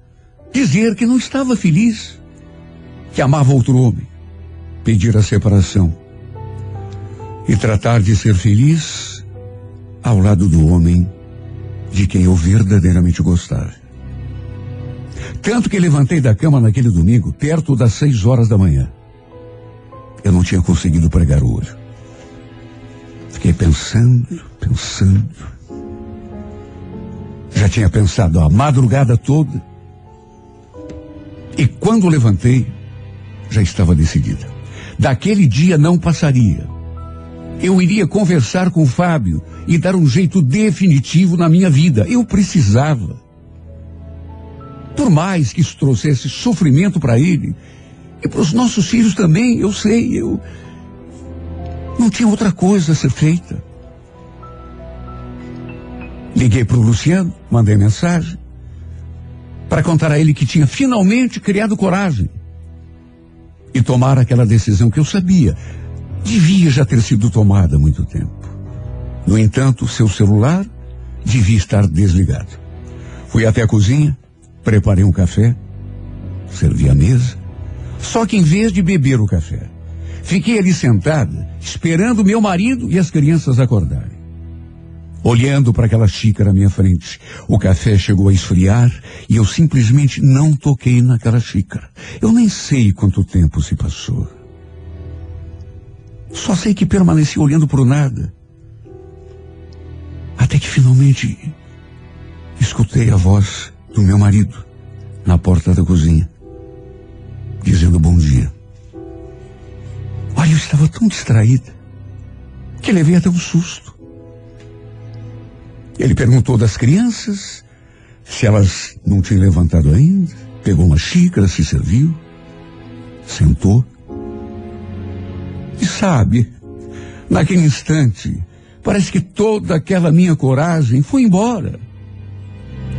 [SPEAKER 2] dizer que não estava feliz, que amava outro homem, pedir a separação. E tratar de ser feliz ao lado do homem de quem eu verdadeiramente gostava. Tanto que levantei da cama naquele domingo, perto das seis horas da manhã. Eu não tinha conseguido pregar o olho. Fiquei pensando, pensando. Já tinha pensado a madrugada toda. E quando levantei, já estava decidida. Daquele dia não passaria. Eu iria conversar com o Fábio e dar um jeito definitivo na minha vida. Eu precisava. Por mais que isso trouxesse sofrimento para ele e para os nossos filhos também, eu sei, eu não tinha outra coisa a ser feita. Liguei para o Luciano, mandei mensagem para contar a ele que tinha finalmente criado coragem e tomar aquela decisão que eu sabia devia já ter sido tomada há muito tempo. No entanto, seu celular devia estar desligado. Fui até a cozinha, preparei um café, servi a mesa. Só que em vez de beber o café, fiquei ali sentada, esperando meu marido e as crianças acordarem. Olhando para aquela xícara à minha frente, o café chegou a esfriar e eu simplesmente não toquei naquela xícara. Eu nem sei quanto tempo se passou. Só sei que permaneci olhando para o nada. Até que finalmente escutei a voz do meu marido na porta da cozinha, dizendo bom dia. Olha, eu estava tão distraída que levei até um susto. Ele perguntou das crianças se elas não tinham levantado ainda, pegou uma xícara, se serviu, sentou. E sabe, naquele instante, parece que toda aquela minha coragem foi embora.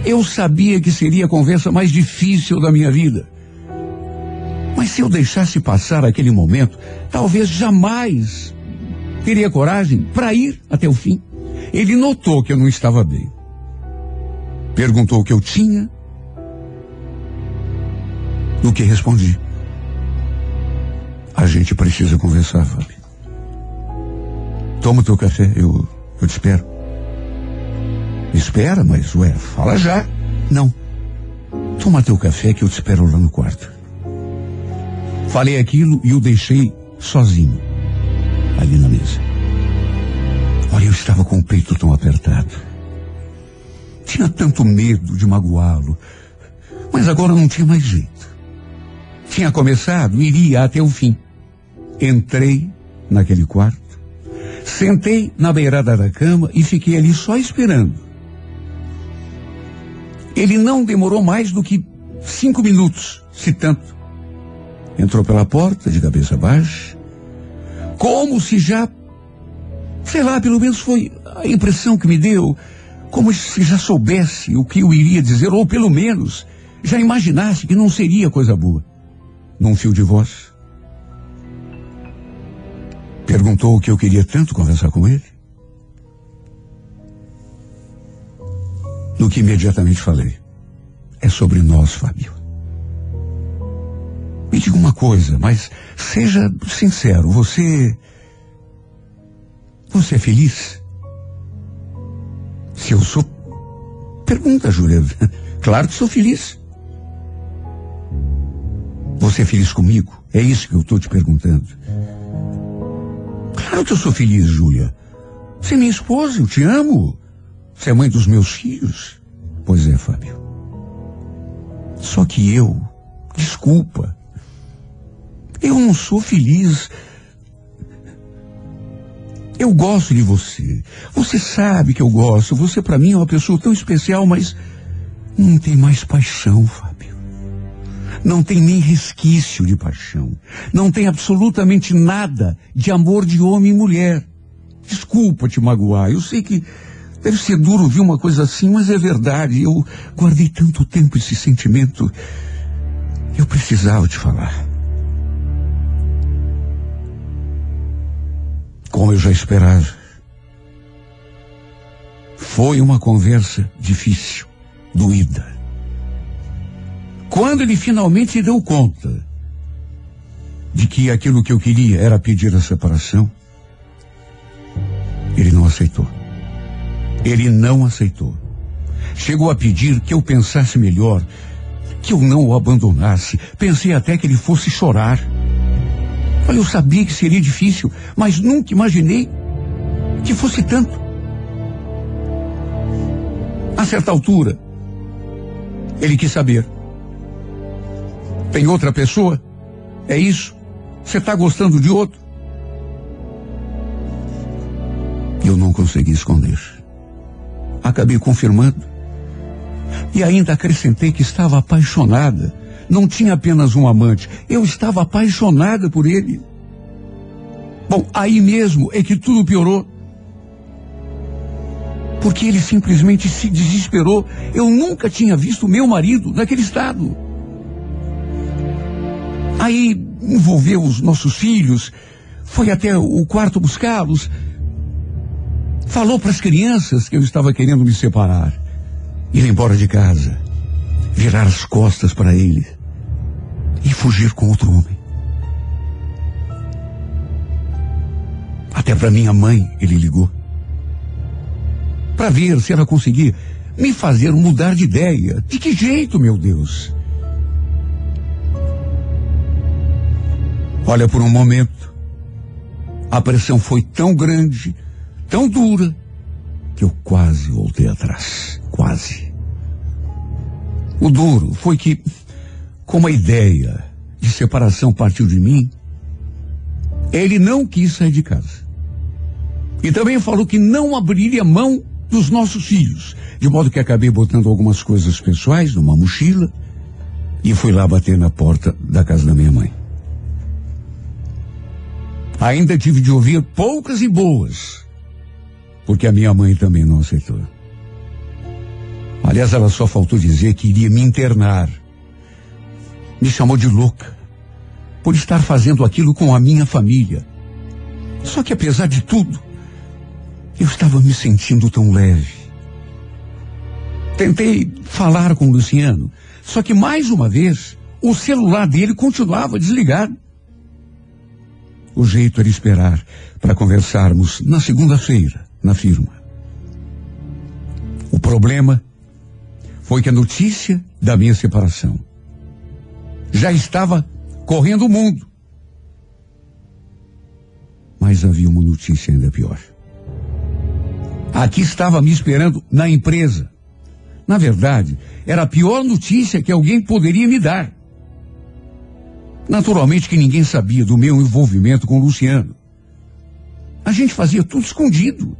[SPEAKER 2] Eu sabia que seria a conversa mais difícil da minha vida. Mas se eu deixasse passar aquele momento, talvez jamais teria coragem para ir até o fim. Ele notou que eu não estava bem. Perguntou o que eu tinha. No que respondi. A gente precisa conversar, Fábio. Toma o teu café, eu, eu te espero. Espera, mas, ué, fala já. Não. Toma teu café que eu te espero lá no quarto. Falei aquilo e o deixei sozinho, ali na mesa. Olha, eu estava com o peito tão apertado. Tinha tanto medo de magoá-lo, mas agora não tinha mais jeito. Tinha começado, iria até o fim. Entrei naquele quarto, sentei na beirada da cama e fiquei ali só esperando. Ele não demorou mais do que cinco minutos, se tanto. Entrou pela porta de cabeça baixa, como se já, sei lá, pelo menos foi a impressão que me deu, como se já soubesse o que eu iria dizer, ou pelo menos já imaginasse que não seria coisa boa. Num fio de voz. Perguntou o que eu queria tanto conversar com ele. No que imediatamente falei. É sobre nós, Fábio. Me diga uma coisa, mas seja sincero, você. Você é feliz? Se eu sou. Pergunta, Júlia. Claro que sou feliz. Você é feliz comigo? É isso que eu estou te perguntando. Claro que eu sou feliz, Júlia. Você é minha esposa, eu te amo. Você é mãe dos meus filhos. Pois é, Fábio. Só que eu, desculpa, eu não sou feliz. Eu gosto de você. Você sabe que eu gosto. Você para mim é uma pessoa tão especial, mas não tem mais paixão, Fábio. Não tem nem resquício de paixão. Não tem absolutamente nada de amor de homem e mulher. Desculpa te magoar. Eu sei que deve ser duro ouvir uma coisa assim, mas é verdade. Eu guardei tanto tempo esse sentimento. Eu precisava te falar. Como eu já esperava. Foi uma conversa difícil, doída. Quando ele finalmente deu conta de que aquilo que eu queria era pedir a separação, ele não aceitou. Ele não aceitou. Chegou a pedir que eu pensasse melhor, que eu não o abandonasse. Pensei até que ele fosse chorar. Eu sabia que seria difícil, mas nunca imaginei que fosse tanto. A certa altura, ele quis saber. Tem outra pessoa? É isso? Você está gostando de outro? Eu não consegui esconder. Acabei confirmando. E ainda acrescentei que estava apaixonada. Não tinha apenas um amante, eu estava apaixonada por ele. Bom, aí mesmo é que tudo piorou. Porque ele simplesmente se desesperou. Eu nunca tinha visto meu marido naquele estado. Aí envolveu os nossos filhos, foi até o quarto buscá-los, falou para as crianças que eu estava querendo me separar, ir embora de casa, virar as costas para ele e fugir com outro homem. Até para minha mãe ele ligou. Para ver se ela conseguia me fazer mudar de ideia. De que jeito, meu Deus? Olha, por um momento, a pressão foi tão grande, tão dura, que eu quase voltei atrás. Quase. O duro foi que, como a ideia de separação partiu de mim, ele não quis sair de casa. E também falou que não abriria mão dos nossos filhos. De modo que acabei botando algumas coisas pessoais numa mochila e fui lá bater na porta da casa da minha mãe. Ainda tive de ouvir poucas e boas, porque a minha mãe também não aceitou. Aliás, ela só faltou dizer que iria me internar. Me chamou de louca por estar fazendo aquilo com a minha família. Só que apesar de tudo, eu estava me sentindo tão leve. Tentei falar com o Luciano, só que mais uma vez o celular dele continuava desligado. O jeito era esperar para conversarmos na segunda-feira, na firma. O problema foi que a notícia da minha separação já estava correndo o mundo. Mas havia uma notícia ainda pior. Aqui estava me esperando na empresa. Na verdade, era a pior notícia que alguém poderia me dar. Naturalmente que ninguém sabia do meu envolvimento com o Luciano. A gente fazia tudo escondido.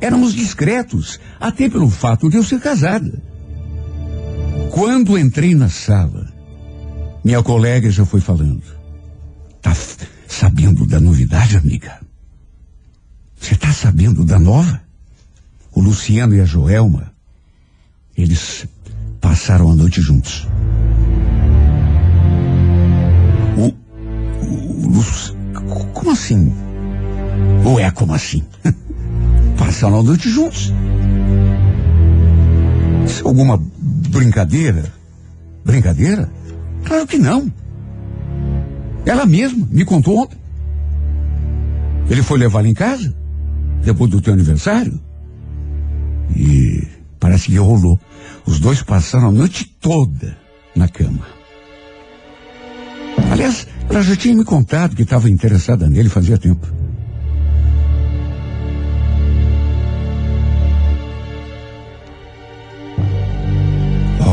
[SPEAKER 2] Éramos discretos, até pelo fato de eu ser casada. Quando entrei na sala, minha colega já foi falando. Tá sabendo da novidade, amiga? Você tá sabendo da nova? O Luciano e a Joelma, eles passaram a noite juntos. O, o, Lu- como assim? Ou é como assim? Passaram a noite juntos. Alguma brincadeira? Brincadeira? Claro que não. Ela mesma me contou ontem. Ele foi levá-la em casa, depois do teu aniversário. E parece que rolou. Os dois passaram a noite toda na cama. Aliás, ela já tinha me contado que estava interessada nele fazia tempo.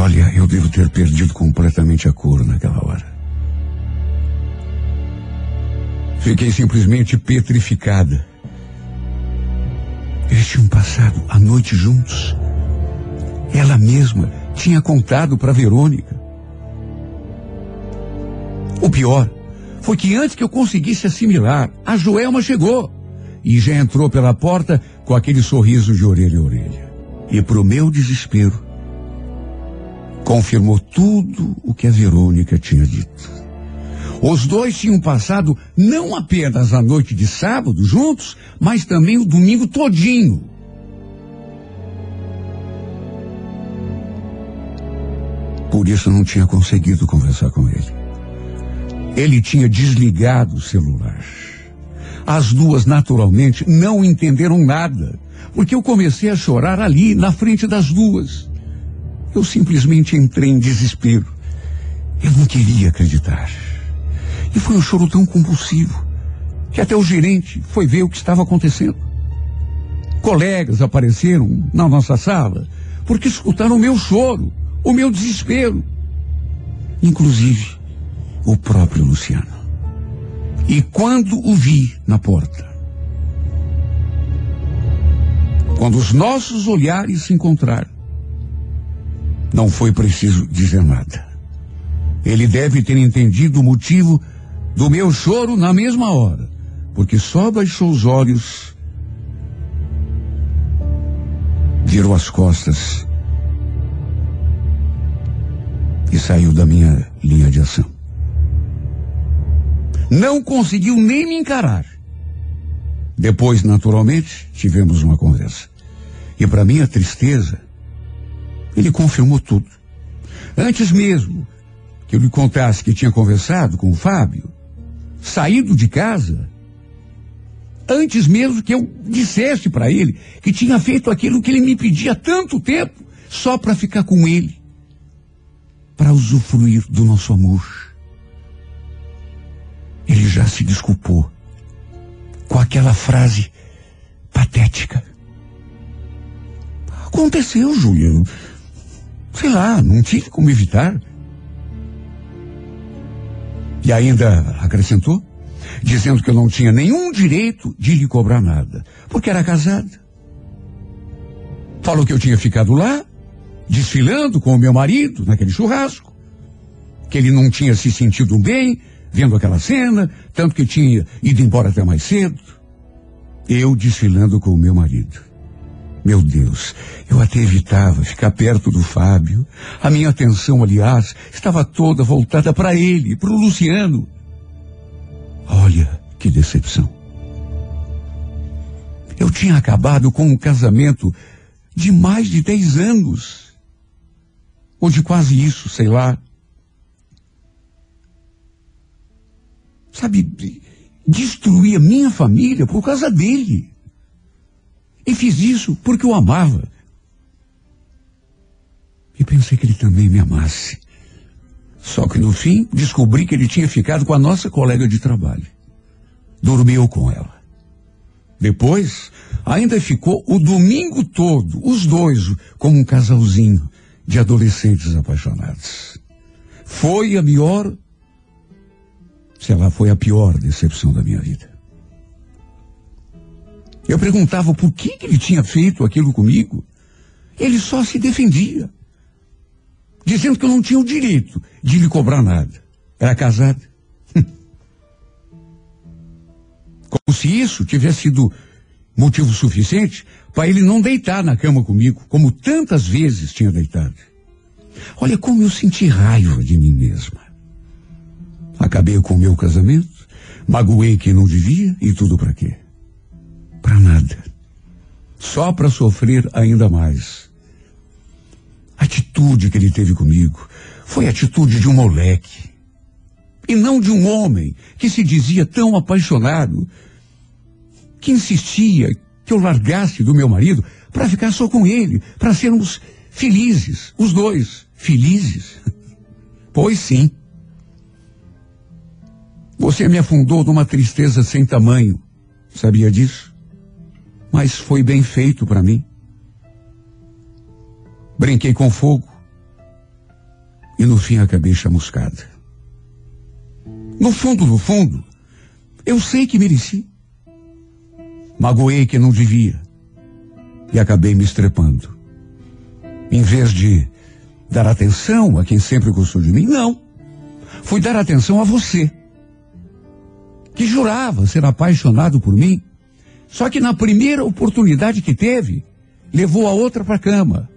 [SPEAKER 2] Olha, eu devo ter perdido completamente a cor naquela hora. Fiquei simplesmente petrificada. Eles tinham passado a noite juntos. Ela mesma tinha contado para Verônica. O pior foi que antes que eu conseguisse assimilar, a Joelma chegou e já entrou pela porta com aquele sorriso de orelha a orelha. E pro meu desespero, confirmou tudo o que a Verônica tinha dito. Os dois tinham passado não apenas a noite de sábado juntos, mas também o domingo todinho. Por isso não tinha conseguido conversar com ele. Ele tinha desligado o celular. As duas, naturalmente, não entenderam nada, porque eu comecei a chorar ali, na frente das duas. Eu simplesmente entrei em desespero. Eu não queria acreditar. E foi um choro tão compulsivo que até o gerente foi ver o que estava acontecendo. Colegas apareceram na nossa sala porque escutaram o meu choro, o meu desespero. Inclusive o próprio Luciano. E quando o vi na porta, quando os nossos olhares se encontraram, não foi preciso dizer nada. Ele deve ter entendido o motivo do meu choro na mesma hora, porque só baixou os olhos, virou as costas e saiu da minha linha de ação. Não conseguiu nem me encarar. Depois, naturalmente, tivemos uma conversa. E para minha tristeza, ele confirmou tudo. Antes mesmo que eu lhe contasse que tinha conversado com o Fábio, saído de casa, antes mesmo que eu dissesse para ele que tinha feito aquilo que ele me pedia há tanto tempo, só para ficar com ele, para usufruir do nosso amor. Ele já se desculpou com aquela frase patética. Aconteceu, Juliano. Sei lá, não tive como evitar. E ainda acrescentou, dizendo que eu não tinha nenhum direito de lhe cobrar nada, porque era casada. Falou que eu tinha ficado lá, desfilando com o meu marido naquele churrasco, que ele não tinha se sentido bem vendo aquela cena, tanto que tinha ido embora até mais cedo. Eu desfilando com o meu marido. Meu Deus, eu até evitava ficar perto do Fábio. A minha atenção, aliás, estava toda voltada para ele, para o Luciano. Olha que decepção. Eu tinha acabado com um casamento de mais de 10 anos. Ou de quase isso, sei lá. Sabe, destruí a minha família por causa dele. E fiz isso porque o amava. E pensei que ele também me amasse. Só que no fim descobri que ele tinha ficado com a nossa colega de trabalho. Dormiu com ela. Depois, ainda ficou o domingo todo, os dois, como um casalzinho de adolescentes apaixonados. Foi a pior, sei lá, foi a pior decepção da minha vida. Eu perguntava por que, que ele tinha feito aquilo comigo. Ele só se defendia, dizendo que eu não tinha o direito de lhe cobrar nada. Era casado. Como se isso tivesse sido motivo suficiente para ele não deitar na cama comigo, como tantas vezes tinha deitado. Olha como eu senti raiva de mim mesma. Acabei com o meu casamento, magoei quem não devia e tudo para quê? Para nada. Só para sofrer ainda mais. A atitude que ele teve comigo foi a atitude de um moleque. E não de um homem que se dizia tão apaixonado, que insistia que eu largasse do meu marido para ficar só com ele, para sermos felizes, os dois, felizes. Pois sim. Você me afundou numa tristeza sem tamanho. Sabia disso? Mas foi bem feito para mim. Brinquei com fogo. E no fim acabei chamuscada. No fundo, no fundo, eu sei que mereci. Magoei que não devia. E acabei me estrepando. Em vez de dar atenção a quem sempre gostou de mim, não. fui dar atenção a você, que jurava ser apaixonado por mim, só que na primeira oportunidade que teve, levou a outra para a cama.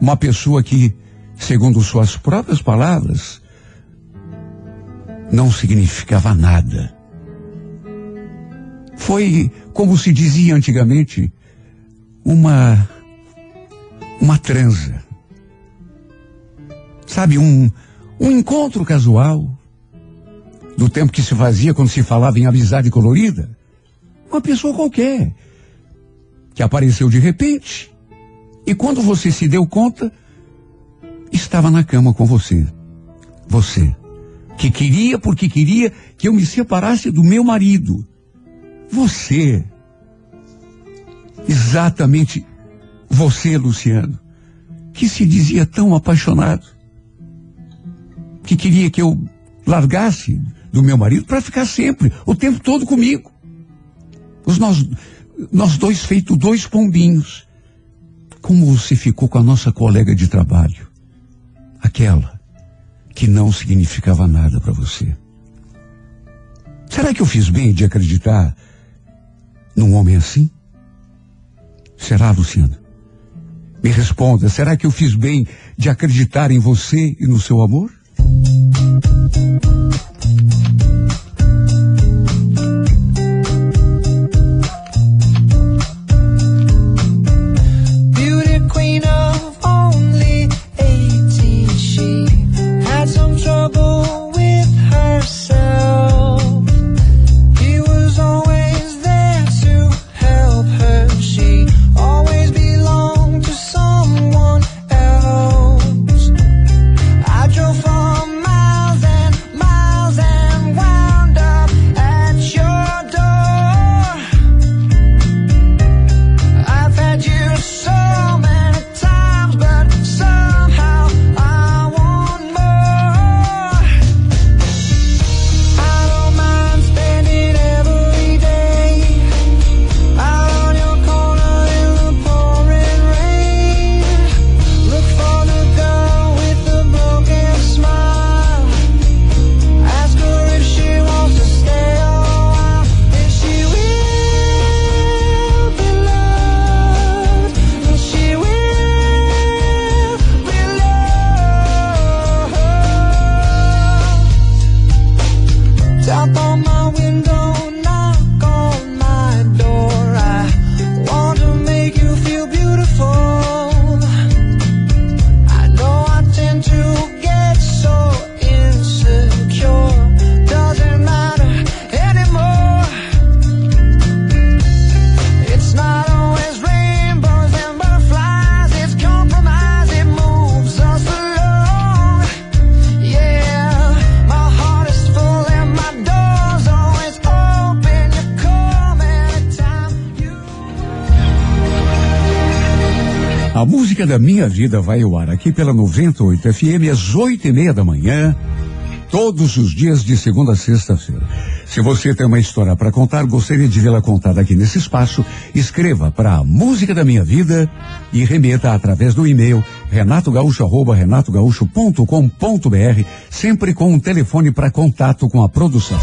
[SPEAKER 2] Uma pessoa que, segundo suas próprias palavras, não significava nada. Foi, como se dizia antigamente, uma uma transa. Sabe, um um encontro casual do tempo que se fazia quando se falava em amizade colorida. Uma pessoa qualquer que apareceu de repente e quando você se deu conta, estava na cama com você. Você, que queria porque queria que eu me separasse do meu marido. Você. Exatamente você, Luciano, que se dizia tão apaixonado, que queria que eu largasse do meu marido para ficar sempre, o tempo todo comigo. Os nós, nós dois feito dois pombinhos. Como você ficou com a nossa colega de trabalho? Aquela que não significava nada para você. Será que eu fiz bem de acreditar num homem assim? Será, Luciana? Me responda, será que eu fiz bem de acreditar em você e no seu amor? Minha vida vai ao ar aqui pela 98 FM às oito e meia da manhã, todos os dias de segunda a sexta-feira. Se você tem uma história para contar, gostaria de vê-la contada aqui nesse espaço, escreva para a música da minha vida e remeta através do e-mail renatogaúcho.com.br, sempre com um telefone para contato com a produção.